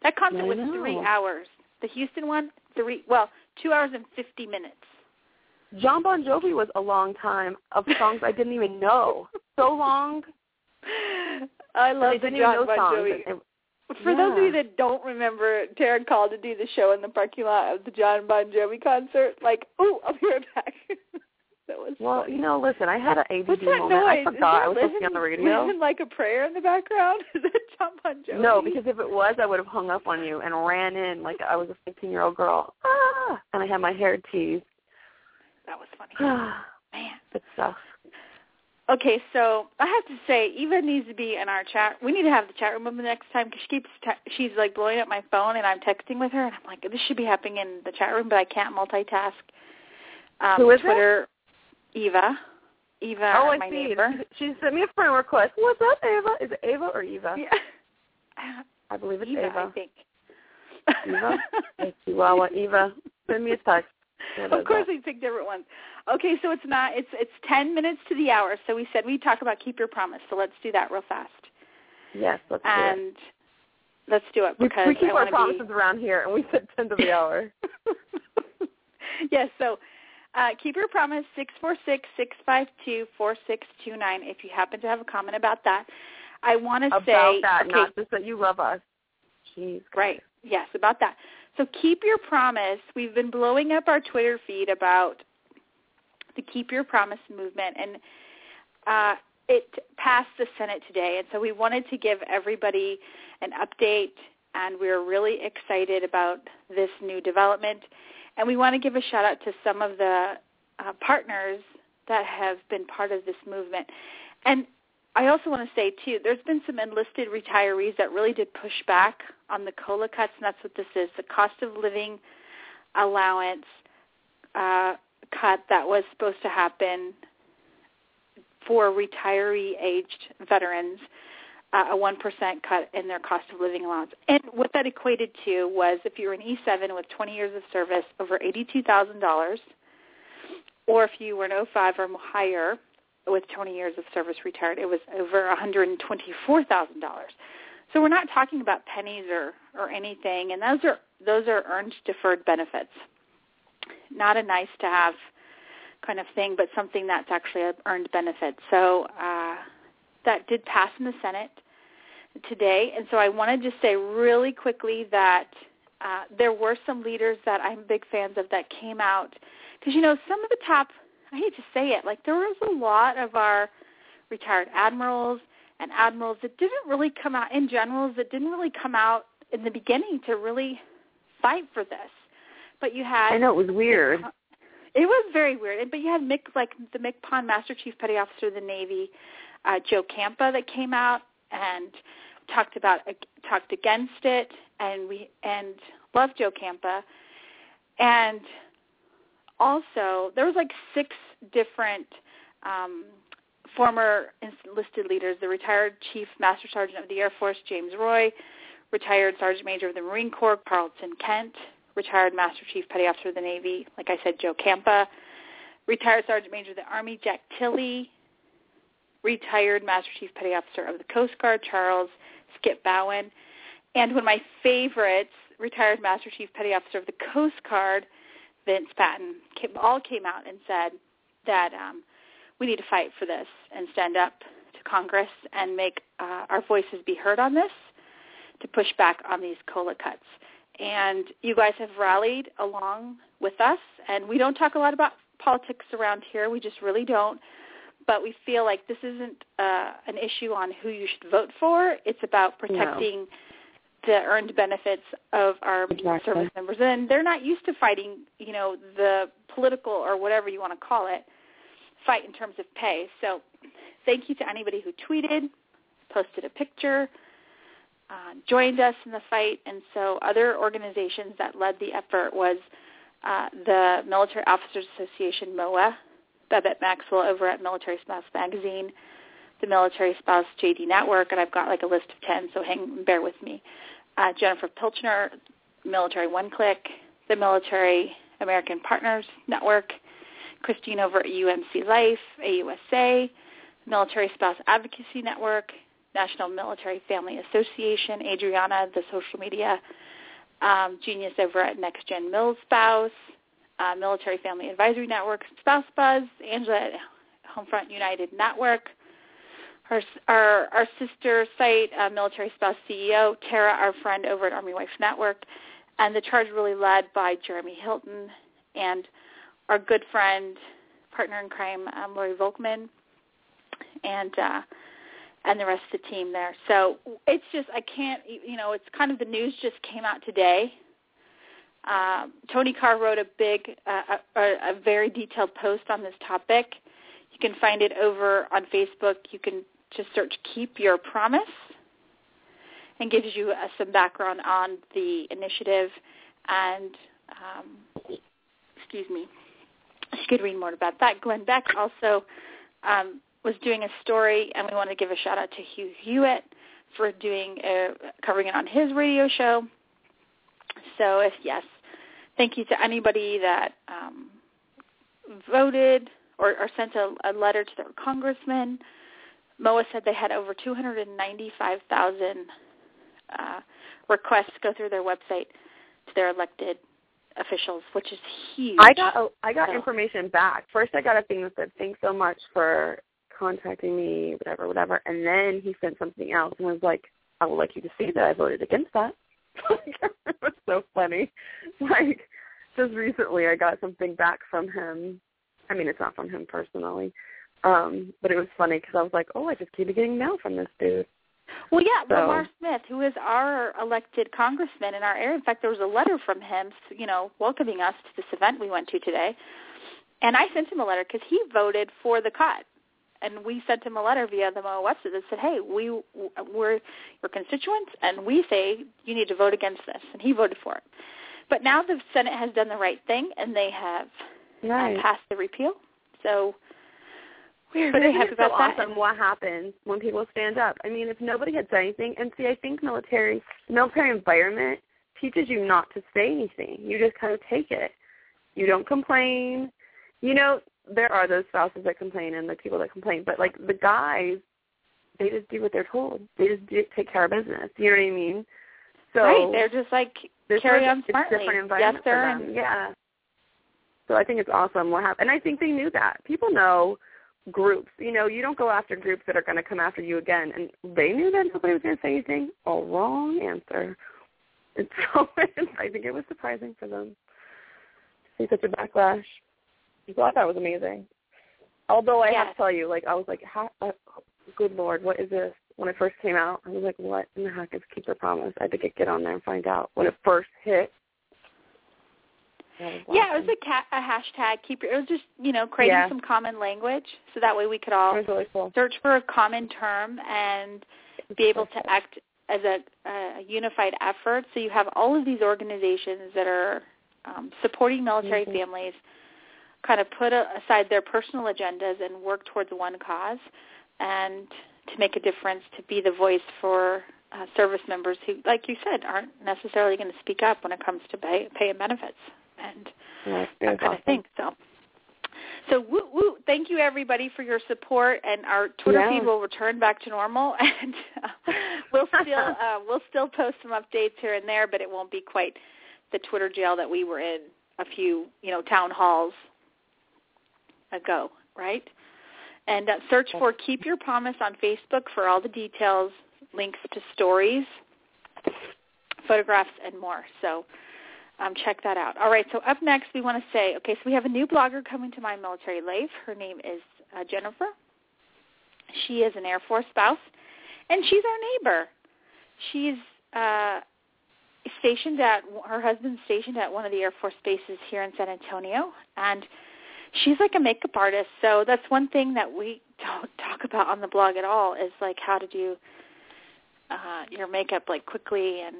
That concert was three hours. The Houston one, three. Well, two hours and fifty minutes. Jon Bon Jovi was a long time of songs I didn't even know. So long. I love the Jon Bon songs. Jovi. For yeah. those of you that don't remember, Taryn called to do the show in the parking lot of the Jon Bon Jovi concert. Like, oh, I'll be right back. That was well, funny. you know, listen, I had an ADD What's that moment. noise? I forgot I was Is be on the radio. Lynn like a prayer in the background? Is that Jon Bon Jovi? No, because if it was, I would have hung up on you and ran in like I was a 15-year-old girl. Ah, and I had my hair teased. that was funny. Man. Good stuff. Okay, so I have to say, Eva needs to be in our chat. We need to have the chat room the next time because she keeps te- she's like blowing up my phone, and I'm texting with her, and I'm like, this should be happening in the chat room, but I can't multitask. Um, Who is it? Twitter? Eva. Eva, oh, I my see. neighbor. She sent me a friend request. What's up, Ava? Is it Ava or Eva? Yeah. I believe it's Eva, Ava. I think. Eva? Hey, Chihuahua. Eva, send me a text. Of course, we pick different ones. Okay, so it's not. It's it's ten minutes to the hour. So we said we talk about keep your promise. So let's do that real fast. Yes, let's do it. And let's do it because we keep I our promises around here, and we said 10 to the hour. yes. So uh, keep your promise six four six six five two four six two nine. If you happen to have a comment about that, I want to About say that, okay, not just that you love us. Jeez. Right. Yes, about that. So keep your promise. We've been blowing up our Twitter feed about the Keep Your Promise movement, and uh, it passed the Senate today. And so we wanted to give everybody an update, and we're really excited about this new development. And we want to give a shout out to some of the uh, partners that have been part of this movement. And I also want to say too, there's been some enlisted retirees that really did push back on the COLA cuts, and that's what this is, the cost of living allowance uh, cut that was supposed to happen for retiree-aged veterans, uh, a 1% cut in their cost of living allowance. And what that equated to was if you were an E7 with 20 years of service, over $82,000, or if you were an O5 or higher, with 20 years of service retired, it was over $124,000. So we're not talking about pennies or or anything, and those are those are earned deferred benefits. Not a nice to have kind of thing, but something that's actually an earned benefit. So uh, that did pass in the Senate today, and so I want to just say really quickly that uh, there were some leaders that I'm big fans of that came out because you know some of the top I hate to say it, like there was a lot of our retired admirals and admirals that didn't really come out, in generals that didn't really come out in the beginning to really fight for this. But you had I know it was weird. It was very weird. But you had Mick, like the MCPON Master Chief Petty Officer of the Navy, uh, Joe Campa, that came out and talked about talked against it, and we and loved Joe Campa, and also there was like six different um, former enlisted leaders: the retired Chief Master Sergeant of the Air Force James Roy, retired Sergeant Major of the Marine Corps Carlton Kent, retired Master Chief Petty Officer of the Navy, like I said, Joe Campa, retired Sergeant Major of the Army Jack Tilley, retired Master Chief Petty Officer of the Coast Guard Charles Skip Bowen, and one of my favorites, retired Master Chief Petty Officer of the Coast Guard Vince Patton, came, all came out and said that um, we need to fight for this and stand up to Congress and make uh, our voices be heard on this to push back on these COLA cuts. And you guys have rallied along with us, and we don't talk a lot about politics around here. We just really don't. But we feel like this isn't uh, an issue on who you should vote for. It's about protecting No. the earned benefits of our Exactly. service members. And they're not used to fighting, you know, the political or whatever you want to call it, fight in terms of pay. So thank you to anybody who tweeted, posted a picture, uh, joined us in the fight. And so other organizations that led the effort was uh, the Military Officers Association, MOA, Babette Maxwell over at Military Spouse Magazine, the Military Spouse JD Network, and I've got like a list of 10, so hang, bear with me. Uh, Jennifer Pilchner, Military One Click, the Military American Partners Network, Christine over at UMC Life, AUSA, Military Spouse Advocacy Network, National Military Family Association, Adriana, the social media, um, Genius over at Next Gen Mill Spouse, uh, Military Family Advisory Network, Spouse Buzz, Angela at Homefront United Network, our, our, our sister site, uh, Military Spouse CEO, Tara, our friend over at Army Wife Network, and the charge really led by Jeremy Hilton and our good friend partner in crime, um, Lori Volkman, and uh, and the rest of the team there. So it's just I can't you know it's kind of the news just came out today. Um, Tony Carr wrote a big, uh, a, a very detailed post on this topic. You can find it over on Facebook. You can just search "Keep Your Promise," and gives you uh, some background on the initiative. And um, excuse me, you could read more about that. Glenn Beck also um, was doing a story, and we want to give a shout out to Hugh Hewitt for doing a, covering it on his radio show. So, if yes, thank you to anybody that um, voted or, or sent a, a letter to their congressman. MOA said they had over 295,000 uh, requests go through their website to their elected officials, which is huge. I got I got So- information back. First, I got a thing that said, "Thanks so much for contacting me, whatever, whatever," and then he sent something else and was like, "I would like you to see that I voted against that." It was so funny. Like just recently, I got something back from him. I mean, it's not from him personally, um, but it was funny because I was like, "Oh, I just keep getting mail from this dude." Well, yeah, So- Lamar Smith, who is our elected congressman in our area. In fact, there was a letter from him, you know, welcoming us to this event we went to today. And I sent him a letter because he voted for the cut. And we sent him a letter via the MOA website that said, hey, we, we're your constituents, and we say you need to vote against this. And he voted for it. But now the Senate has done the right thing, and they have uh, passed the repeal. So we're But very happy it so about that. awesome what happens when people stand up? I mean, if nobody had said anything, and see, I think military military environment teaches you not to say anything. You just kind of take it. You don't complain. You know, there are those spouses that complain and the people that complain, but like the guys, they just do what they're told. They just do, take care of business. You know what I mean? So right, they're just like carry on smartly. different yes, environment sir. for them. Yeah. So I think it's awesome what happened. And I think they knew that. People know groups. You know, you don't go after groups that are going to come after you again. And they knew that nobody was going to say anything. A wrong answer. And so I think it was surprising for them to see such a backlash. So I thought it was amazing. Although I have to tell you, like I was like, how, uh, good lord, what is this? When it first came out, I was like, what in the heck is Keep Your Promise? I had to get, get on there and find out. When it first hit, Yeah, it was a, ca- a hashtag. Keep your. It was just you know creating Yeah. some common language, so that way we could all really cool. search for a common term and be able to act as a, a unified effort. So you have all of these organizations that are um, supporting military Mhm. families, kind of put aside their personal agendas and work towards one cause, and to make a difference, to be the voice for uh, service members who, like you said, aren't necessarily going to speak up when it comes to pay, pay and benefits and Yeah, that kind awesome. of thing. So, so woo, woo, thank you everybody for your support, and our Twitter Yeah. feed will return back to normal, and uh, we'll still uh, we'll still post some updates here and there, but it won't be quite the Twitter jail that we were in a few you know town halls ago, right? And uh, search for Keep Your Promise on Facebook for all the details, links to stories, photographs, and more. So um, check that out. All right, so up next we want to say, okay, so we have a new blogger coming to my military life. Her name is uh, Jennifer. She is an Air Force spouse, and she's our neighbor. She's uh, stationed at her husband's stationed at one of the Air Force bases here in San Antonio, and she's like a makeup artist. So that's one thing that we don't talk about on the blog at all is like how to do uh, your makeup like quickly and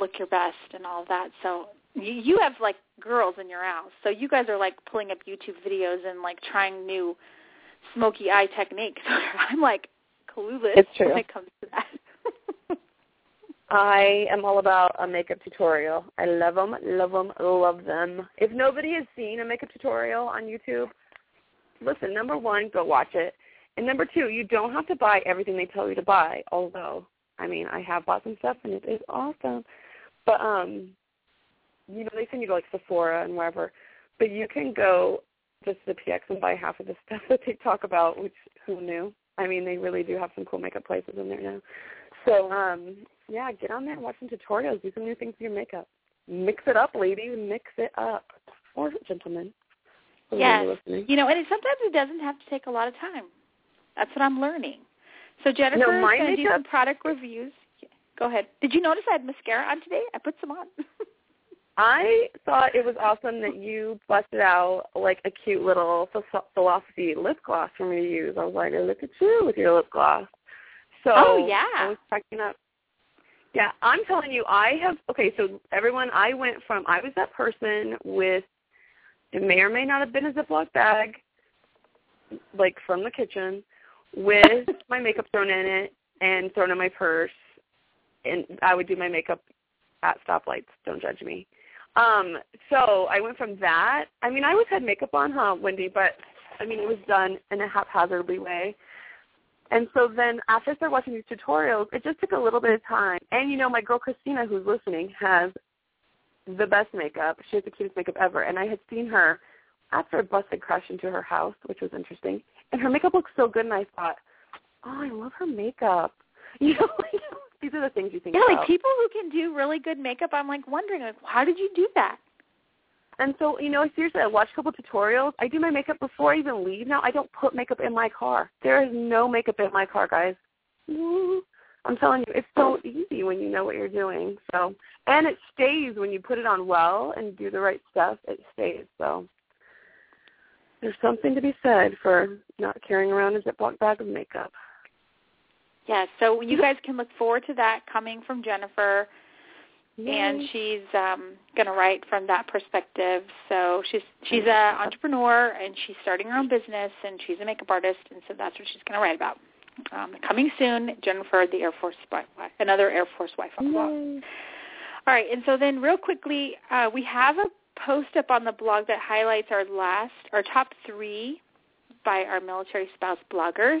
look your best and all of that. So you, you have like girls in your house, so you guys are like pulling up YouTube videos and like trying new smoky eye techniques. I'm like clueless It's true. when it comes to that. I am all about a makeup tutorial. I love them, love them, love them. If nobody has seen a makeup tutorial on YouTube, listen, number one, go watch it. And number two, you don't have to buy everything they tell you to buy, although, I mean, I have bought some stuff and it is awesome. But, um, you know, they send you to like Sephora and wherever, but you can go just to the PX and buy half of the stuff that they talk about, which who knew? I mean, they really do have some cool makeup places in there now. So, um, yeah, get on there and watch some tutorials. Do some new things to your makeup. Mix it up, ladies. Mix it up. Or gentlemen. Yes. You know, and it, sometimes it doesn't have to take a lot of time. That's what I'm learning. So Jennifer no, is going to do some product reviews. Go ahead. Did you notice I had mascara on today? I put some on. I thought it was awesome that you busted out like a cute little philosophy lip gloss for me to use. I was like, look at you with your lip gloss. So Oh, yeah. I was checking up. Yeah, I'm telling you, I have. Okay, so everyone, I went from I was that person with it may or may not have been a Ziploc bag, like from the kitchen, with my makeup thrown in it and thrown in my purse, and I would do my makeup at stoplights. Don't judge me. Um, so I went from that. I mean, I always had makeup on, huh, Wendy? But I mean, it was done in a haphazardly way. And so then after I started watching these tutorials, it just took a little bit of time. And you know, my girl Christina, who's listening, has the best makeup. She has the cutest makeup ever. And I had seen her after a busted crash into her house, which was interesting. And her makeup looked so good, and I thought, oh, I love her makeup. You know, like, these are the things you think yeah, about. like people who can do really good makeup, I'm like wondering, like, how did you do that? And so, you know, seriously, I watch a couple tutorials. I do my makeup before I even leave now. I don't put makeup in my car. There is no makeup in my car, guys. I'm telling you, it's so easy when you know what you're doing. So, and it stays when you put it on well and do the right stuff. It stays. So, there's something to be said for not carrying around a Ziploc bag of makeup. Yeah, so you guys can look forward to that coming from Jennifer. And she's um going to write from that perspective. So she's she's a entrepreneur and she's starting her own business and she's a makeup artist and so that's what she's going to write about. Um, coming soon, Jennifer, the Air Force wife, another Air Force wife. on the blog. All right, and so then real quickly, uh, we have a post up on the blog that highlights our last, our top three by our military spouse bloggers.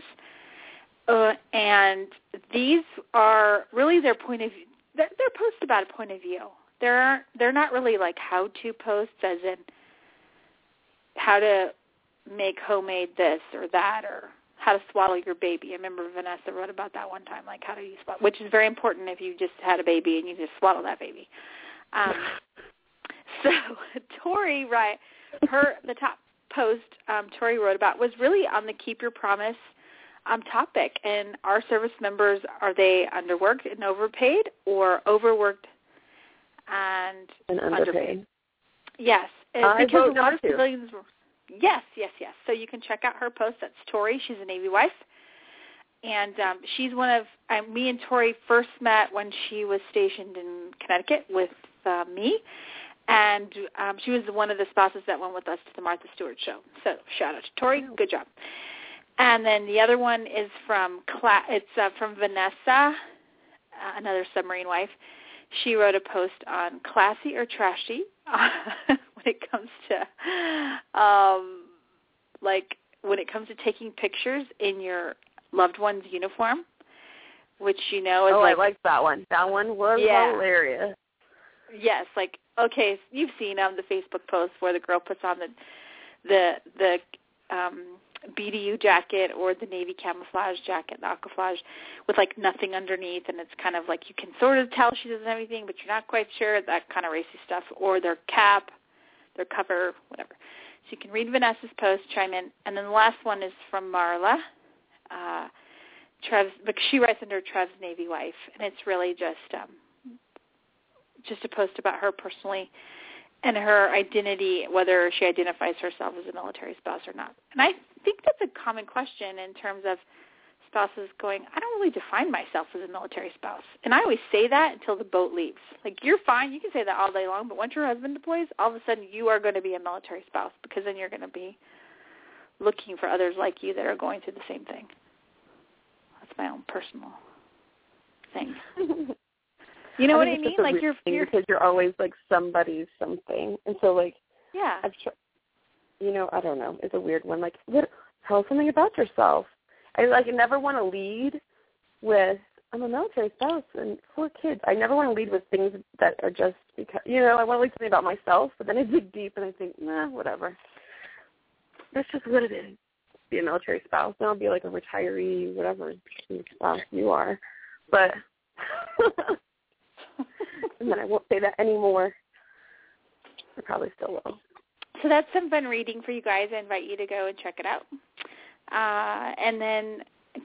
Uh, and these are really their point of view. They're, they're posts about a point of view. They're they're not really like how-to posts, as in how to make homemade this or that, or how to swallow your baby. I remember Vanessa wrote about that one time, like how do you swallow, which is very important if you just had a baby and you just swallow that baby. Um, so Tori, right, her the top post um, Tori wrote about was really on the keep your promise um, topic. And our service members are they underworked and overpaid, or overworked and And underpaid. Yes, and I because a lot of civilians. were- Yes, yes, yes. So you can check out her post. That's Tori. She's a Navy wife, and um, she's one of um, me and Tori first met when she was stationed in Connecticut with uh, me, and um, she was one of the spouses that went with us to the Martha Stewart show. So shout out to Tori. Good job. And then the other one is from Cla- it's uh, from Vanessa, uh, another submarine wife. She wrote a post on classy or trashy when it comes to um like when it comes to taking pictures in your loved one's uniform, which you know is Oh, like I liked that one. That one was Yeah. hilarious. Yes, like okay, you've seen um the Facebook post where the girl puts on the the the um BDU jacket or the navy camouflage jacket, the aquaflage, with like nothing underneath, and it's kind of like you can sort of tell she doesn't have anything, but you're not quite sure. That kind of racy stuff, or their cap, their cover, whatever. So you can read Vanessa's post, chime in, and then the last one is from Marla. Uh, Trev's, but she writes under Trev's Navy wife, and it's really just um, just a post about her personally and her identity, whether she identifies herself as a military spouse or not. And I think that's a common question in terms of spouses going, I don't really define myself as a military spouse. And I always say that until the boat leaves. Like, you're fine. You can say that all day long, but once your husband deploys, all of a sudden you are going to be a military spouse because then you're going to be looking for others like you that are going through the same thing. That's my own personal thing. You know what I mean? Like you're, you're because you're always like somebody's something, and so like yeah. I've tried. You know, I don't know. It's a weird one. Like, what? Tell us something about yourself. I like never want to lead with I'm a military spouse and four kids. I never want to lead with things that are just because you know I want to lead something about myself, but then I dig deep and I think, nah, whatever. That's just what it is. Be a military spouse. I'll be like a retiree, whatever spouse you are. But and then I won't say that anymore. I probably still will. so that's some fun reading for you guys. I invite you to go and check it out. Uh, and then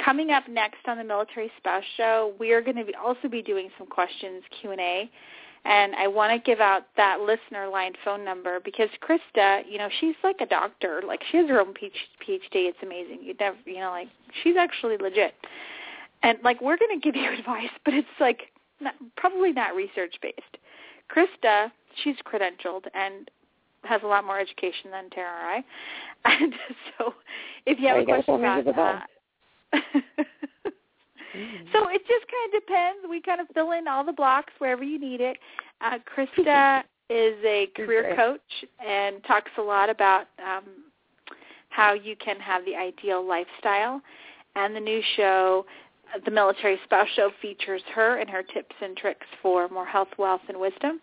coming up next on the Military Spouse Show, we are going to be also be doing some questions Q and A, and I want to give out that listener line phone number because Krista, you know, she's like a doctor. Like she has her own PhD. It's amazing. You never, you know, like she's actually legit. And like we're going to give you advice, but it's like not, probably not research based. Krista, she's credentialed and has a lot more education than Tara or I. And so if you have a question about that, so it just kind of depends. We kind of fill in all the blocks wherever you need it. Uh, Krista is a career coach and talks a lot about um, how you can have the ideal lifestyle. And the new show, the Military Spouse Show, features her and her tips and tricks for more health, wealth, and wisdom,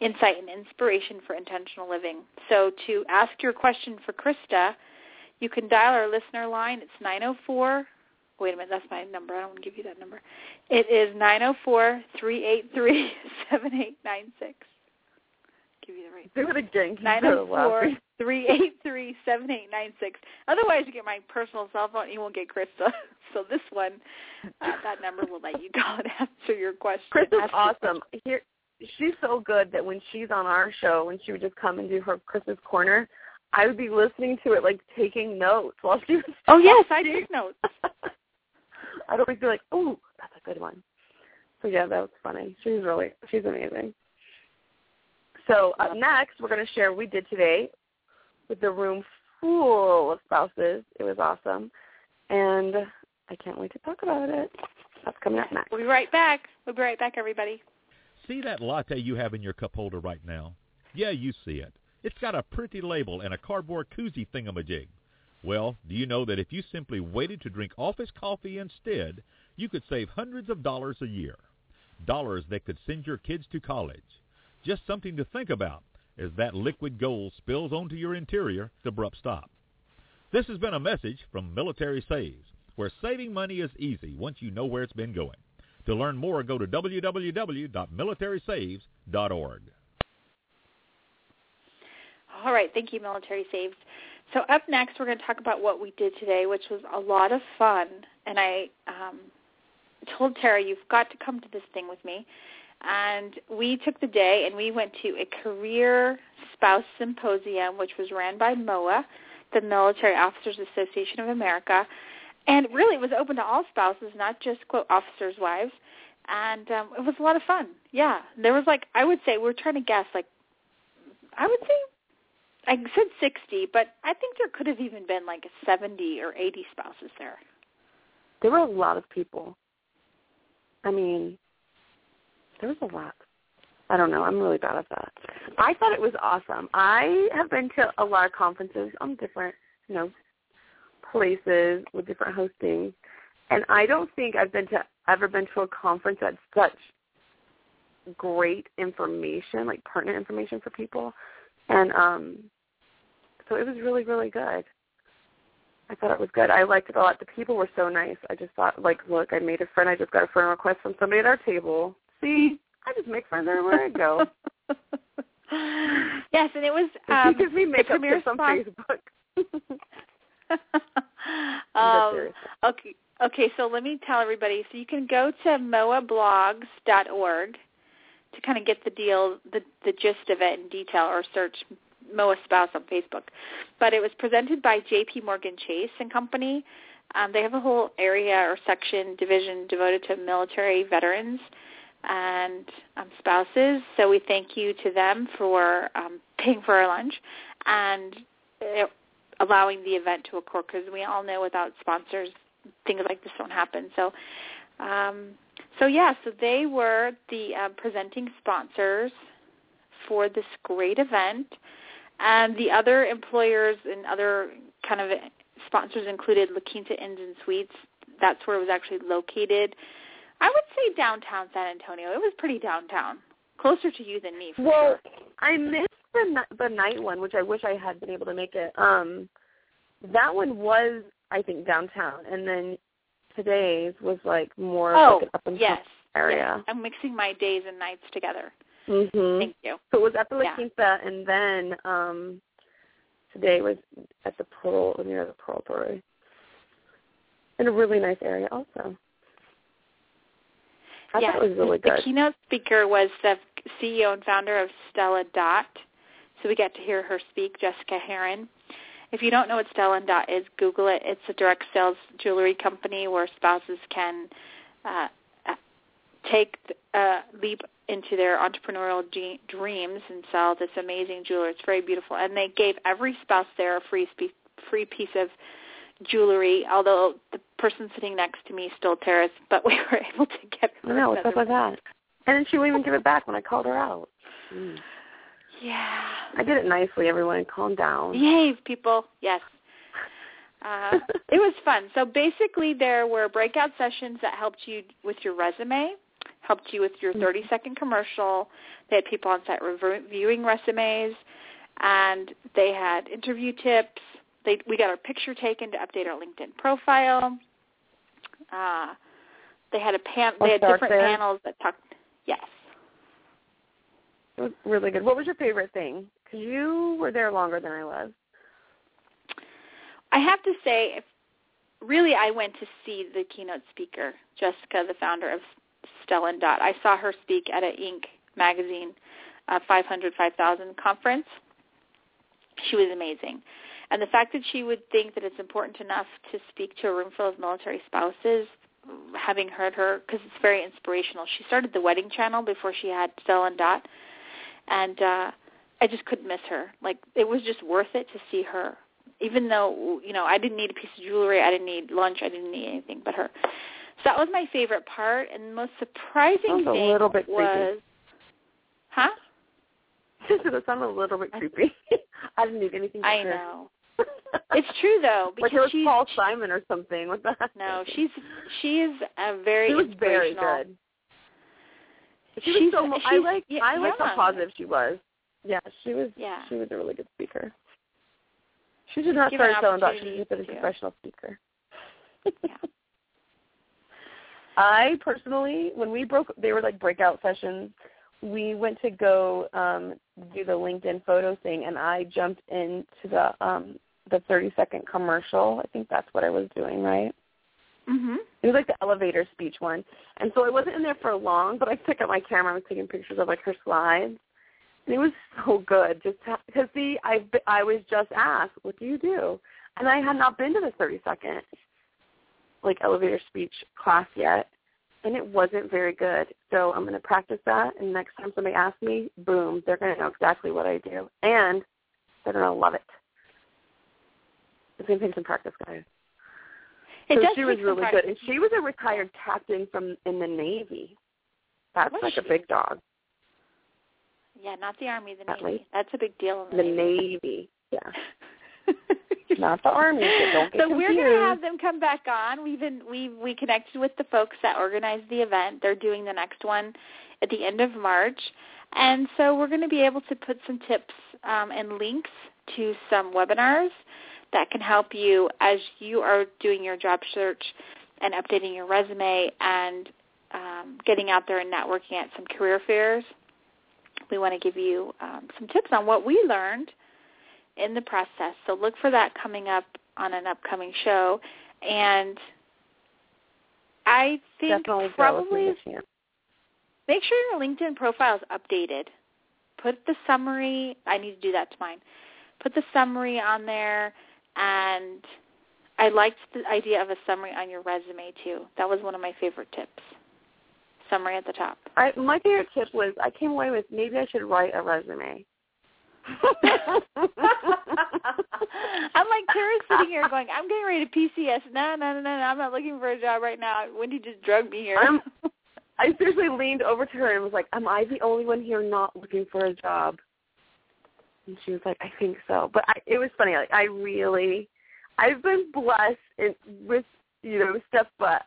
insight, and inspiration for intentional living. So to ask your question for Krista, you can dial our listener line. It's 904. Wait a minute, that's my number. I don't want to give you that number. It is 904-383-7896. Give you the right Do it again. Keep Nine zero four laughing. three eight three seven eight nine six. Otherwise, you get my personal cell phone. and You won't get Krista. So this one, uh, that number will let you call and answer your question. Krista's awesome. Here, she's so good that when she's on our show, when she would just come and do her Christmas corner, I would be listening to it like taking notes while she was. Oh yes, I talking. take notes. I'd always be like, "Oh, that's a good one." So yeah, that was funny. She's really, she's amazing. So up next, we're going to share what we did today with the room full of spouses. It was awesome, and I can't wait to talk about it. That's coming up next. We'll be right back. We'll be right back, everybody. See that latte you have in your cup holder right now? Yeah, you see it. It's got a pretty label and a cardboard koozie thingamajig. Well, do you know that if you simply waited to drink office coffee instead, you could save hundreds of dollars a year? Dollars that could send your kids to college. Just something to think about as that liquid gold spills onto your interior at abrupt stop. This has been a message from Military Saves, where saving money is easy once you know where it's been going. To learn more, go to www.militarysaves.org. All right, thank you, Military Saves. So up next, we're going to talk about what we did today, which was a lot of fun. And I um, told Tara, you've got to come to this thing with me. And we took the day and we went to a career spouse symposium, which was ran by MOA, the Military Officers Association of America. And really, it was open to all spouses, not just quote officers' wives. And um, it was a lot of fun. Yeah, there was like I would say we're trying to guess like I would say I said 60, but I think there could have even been like 70 or 80 spouses there. There were a lot of people. I mean, there was a lot. I don't know. I'm really bad at that. I thought it was awesome. I have been to a lot of conferences on different, you know, places with different hosting, and I don't think I've been to ever been to a conference that's such great information, like pertinent information for people. And um so it was really, really good. I thought it was good. I liked it a lot. The people were so nice. I just thought, like, look, I made a friend. I just got a friend request from somebody at our table. See, I just make friends everywhere I go. yes, and it was um, he gives me makeup premier tips on sponsor- Facebook. um, okay, okay. So let me tell everybody. So you can go to moablogs.org to kind of get the deal, the the gist of it in detail, or search Moa Spouse on Facebook. But it was presented by J.P. Morgan Chase and Company. Um, they have a whole area or section division devoted to military veterans and um, spouses. So we thank you to them for um, paying for our lunch and uh, allowing the event to occur because we all know without sponsors things like this don't happen. So, um, so yeah, so they were the uh, presenting sponsors for this great event, and the other employers and other kind of sponsors included La Quinta Inns and Suites. That's where it was actually located. I would say downtown San Antonio. It was pretty downtown, closer to you than me. For well, sure. I missed the the night one, which I wish I had been able to make it. Um, that one was, I think, downtown, and then today's was like more oh, like an up and yes, area. yes. I'm mixing my days and nights together. Mhm. Thank you. So it was at the La Yeah. Quinta, and then um, today was at the Pearl near the Pearl Brewery. In a really nice area also. I yeah, thought it was really the keynote speaker was the CEO and founder of Stella Dot. So we got to hear her speak, Jessica Herrin. If you don't know what Stella Dot is, Google it. It's a direct sales jewelry company where spouses can uh, take a leap into their entrepreneurial g- dreams and sell this amazing jewelry. It's very beautiful, and they gave every spouse there a free spe- free piece of jewelry. Although the person sitting next to me stole Tara's, but we were able to get. Her know what's up with that. And then she wouldn't even give it back when I called her out. Mm. Yeah. I did it nicely, everyone. Calm down. Behave, people. Yes. Uh, it was fun. So basically, there were breakout sessions that helped you with your resume, helped you with your 30-second commercial. They had people on site reviewing resumes, and they had interview tips. They, we got our picture taken to update our LinkedIn profile. Uh, they had a pan. I'll They had different there. panels that talked. Yes. It was really good. What was your favorite thing? Because you were there longer than I was. I have to say, if really, I went to see the keynote speaker, Jessica, the founder of Stella and Dot. I saw her speak at a Inc. magazine uh, 500 5000 conference. She was amazing. And the fact that she would think that it's important enough to speak to a room full of military spouses, having heard her, because it's very inspirational. She started the Wedding Channel before she had Stella and Dot, and uh, I just couldn't miss her. Like it was just worth it to see her even though you know I didn't need a piece of jewelry, I didn't need lunch, I didn't need anything but her. So that was my favorite part, and the most surprising Sounds a thing little bit creepy. was, huh? Just sounded a little bit creepy. I didn't need anything. I her. know. It's true though because like it was she's Paul Simon or something. What the heck? no, she's she is a very She was very good. She was She's- so. I she's like. y- I like how positive she was. Yeah, she was. Yeah. She was a really good speaker. She should not start selling dots. She opportunities should a professional speaker. Yeah. I personally, when we broke, they were like breakout sessions. We went to go um, do the LinkedIn photo thing, and I jumped into the um, the 30 second commercial. I think that's what I was doing, right? Mhm. It was like the elevator speech one, and so I wasn't in there for long. But I took out my camera. I was taking pictures of like her slides, and it was so good. Just because see, I I was just asked, "What do you do?" And I had not been to the 30 second like elevator speech class yet, and it wasn't very good. So I'm going to practice that, and next time somebody asks me, boom, they're going to know exactly what I do, and they're going to love it. It's going to take some practice, guys. It so she was really good, and she was a retired captain from in the Navy. That's Was like a big dog. Yeah, not the army, the At navy. least. That's a big deal in The the, Navy, yeah, not the Army. So don't get so we're going to have them come back on. We've been we we connected with the folks that organized the event. They're doing the next one at the end of March, and so we're going to be able to put some tips um, and links to some webinars that can help you as you are doing your job search and updating your resume and um, getting out there and networking at some career fairs. We want to give you um, some tips on what we learned in the process. So look for that coming up on an upcoming show. And I think Definitely go if you probably get a chance. make sure your LinkedIn profile is updated. Put the summary. I need to do that to mine. Put the summary on there, and I liked the idea of a summary on your resume too. That was one of my favorite tips. Summary at the top. I, my favorite tip was I came away with maybe I should write a resume. I'm like Tara's sitting here going, I'm getting ready to PCS. No, no, no, no. I'm not looking for a job right now. Wendy just drugged me here. I'm- I seriously leaned over to her and was like, "Am I the only one here not looking for a job?" And she was like, "I think so." But I, it was funny. Like I really, I've been blessed in, with you know stuff, but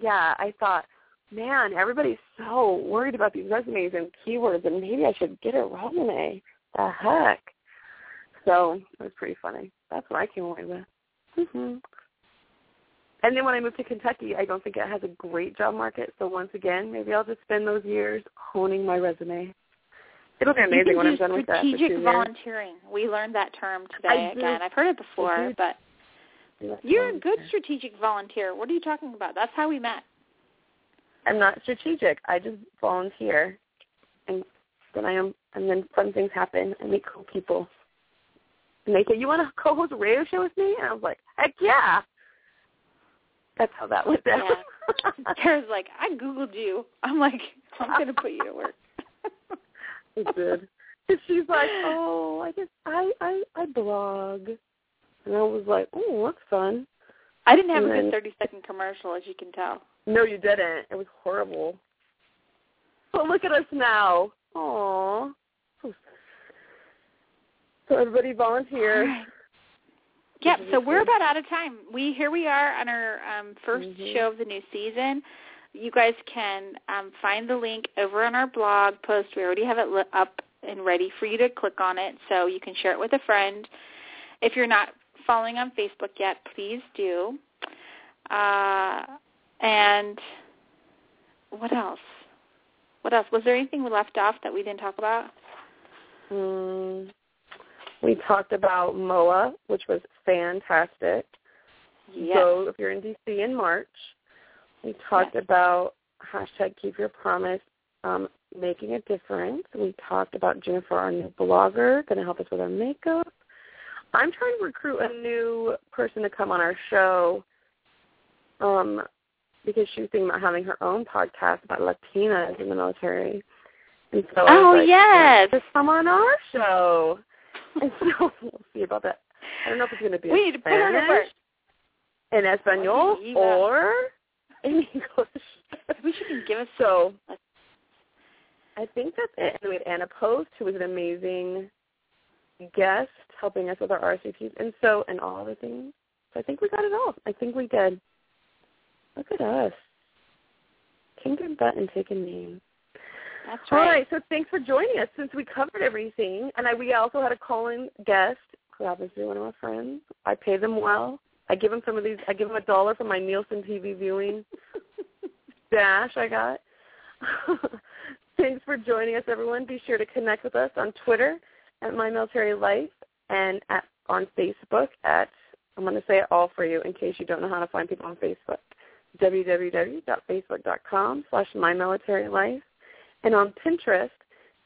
yeah, I thought, man, everybody's so worried about these resumes and keywords, and maybe I should get a resume. The heck. So it was pretty funny. That's what I came away with. hmm And then when I moved to Kentucky, I don't think it has a great job market. So once again, maybe I'll just spend those years honing my resume. It'll be amazing when I'm done with that. Strategic volunteering. We learned that term today again. I've heard it before, but you're a good strategic volunteer. What are you talking about? That's how we met. I'm not strategic. I just volunteer, and then I am, and then fun things happen. I meet cool people, and they say, "You want to co-host a radio show with me?" And I was like, "Heck yeah!" That's how that went down. Yeah. Tara's like, "I googled you." I'm like, "I'm gonna put you to work." It did. And she's like, "Oh, I guess I I I blog," and I was like, "Oh, that's fun." I didn't have And a then- good 30 second commercial, as you can tell. No, you didn't. It was horrible. But look at us now. Aww. So everybody volunteer. Right. Yep. So we're about out of time. We here we are on our um, 1st Mhm. show of the new season. You guys can um, find the link over on our blog post. We already have it li- up and ready for you to click on it, so you can share it with a friend. If you're not following on Facebook yet, please do. Uh, and what else? What else? Was there anything we left off that we didn't talk about? Mm, we talked about MOA, which was fantastic. Yes. So if you're in DC in March, we talked Yes. about hashtag keep your promise, um, making a difference. We talked about Jennifer, our new blogger, going to help us with our makeup. I'm trying to recruit a new person to come on our show um, because she was thinking about having her own podcast about Latinas in the military. And so Oh, like, yes. just come on our show. And so we'll see about that. I don't know if it's going to be We in need to put her Spanish, in Espanol, or in English. She can give us So I think that's it. And we had Anna Post, who was an amazing guest, helping us with our RCTs, and so and all the things. So I think we got it all. I think we did. Look at us, kicking butt and taking names. That's right. All right. right, so thanks for joining us. Since we covered everything, and I, we also had a call-in guest who happens to be one of my friends. I pay them well. I give them some of these. I give them a dollar for my Nielsen TV viewing dash I got. thanks for joining us, everyone. Be sure to connect with us on Twitter at My Military Life and at on Facebook at I'm going to say it all for you in case you don't know how to find people on Facebook. www.facebook.com slash My Military Life and on Pinterest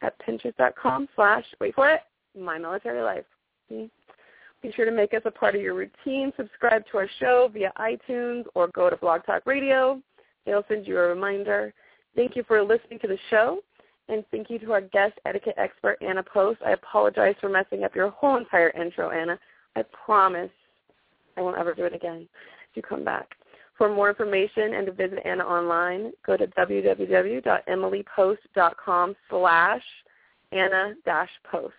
at pinterest.com slash, wait for it, My Military Life. See? Be sure to make us a part of your routine. Subscribe to our show via iTunes or go to Blog Talk Radio. They'll send you a reminder. Thank you for listening to the show. And thank you to our guest etiquette expert, Anna Post. I apologize for messing up your whole entire intro, Anna. I promise I won't ever do it again if you come back. For more information and to visit Anna online, go to www.emilypost.com slash Anna-post.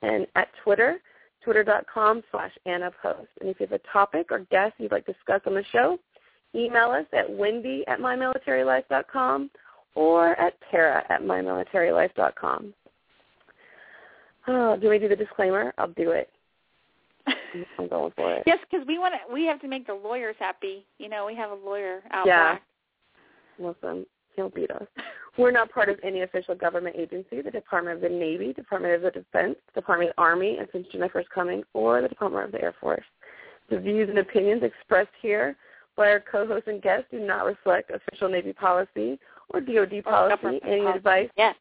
And at Twitter, twitter.com slash Anna Post. And if you have a topic or guest you'd like to discuss on the show, email us at wendy at mymilitarylife.com or at tara at mymilitarylife.com. Oh, do we do the disclaimer? I'll do it. I'm going for it. Yes, because we want to. We have to make the lawyers happy. You know, we have a lawyer out there. Yeah. back. Listen, he'll beat us. We're not part of any official government agency, the Department of the Navy, Department of the Defense, Department of the Army, and since Jennifer's coming, or the Department of the Air Force. The views and opinions expressed here by our co-hosts and guests do not reflect official Navy policy or DoD policy. Any policy. advice Yes.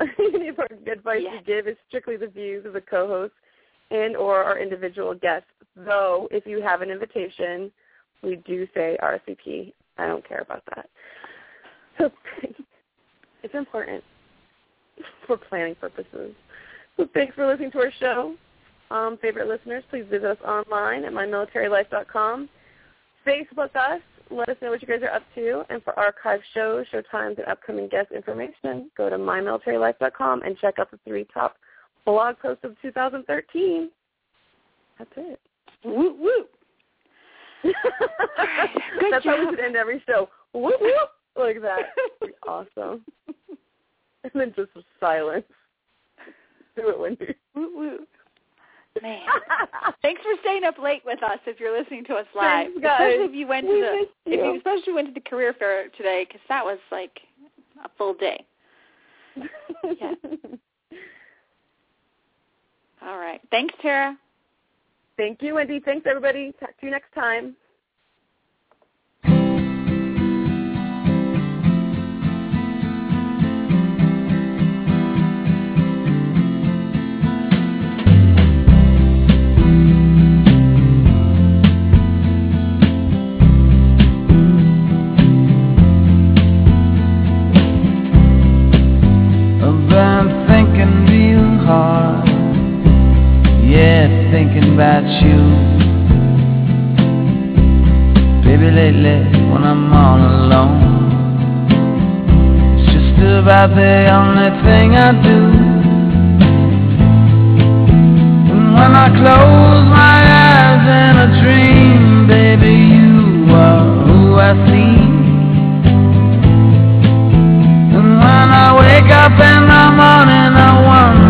any advice Yes. we give is strictly the views of the co-hosts and or our individual guests. Though, if you have an invitation, we do say RSVP. I don't care about that. So it's important for planning purposes. So thanks for listening to our show. Um, favorite listeners, please visit us online at mymilitarylife.com. Facebook us. Let us know what you guys are up to. And for archive shows, show times, and upcoming guest information, go to mymilitarylife.com and check out the three top blog posts of 2013. That's it. Woo woo. Good That's how we should end every show. Whoop whoop, like that. Awesome. And then just silence. Do it, Wendy. Woo woo. Man. Thanks for staying up late with us if you're listening to us live. Thanks. Especially if you went to We the missed if you. you especially went to the career fair today because that was like a full day. yeah. All right. Thanks, Tara. Thank you, Wendy. Thanks, everybody. Talk to you next time. thinking about you. Baby, lately when I'm all alone It's just about the only thing I do. And when I close my eyes in a dream Baby, you are who I see. And when I wake up in the morning I wonder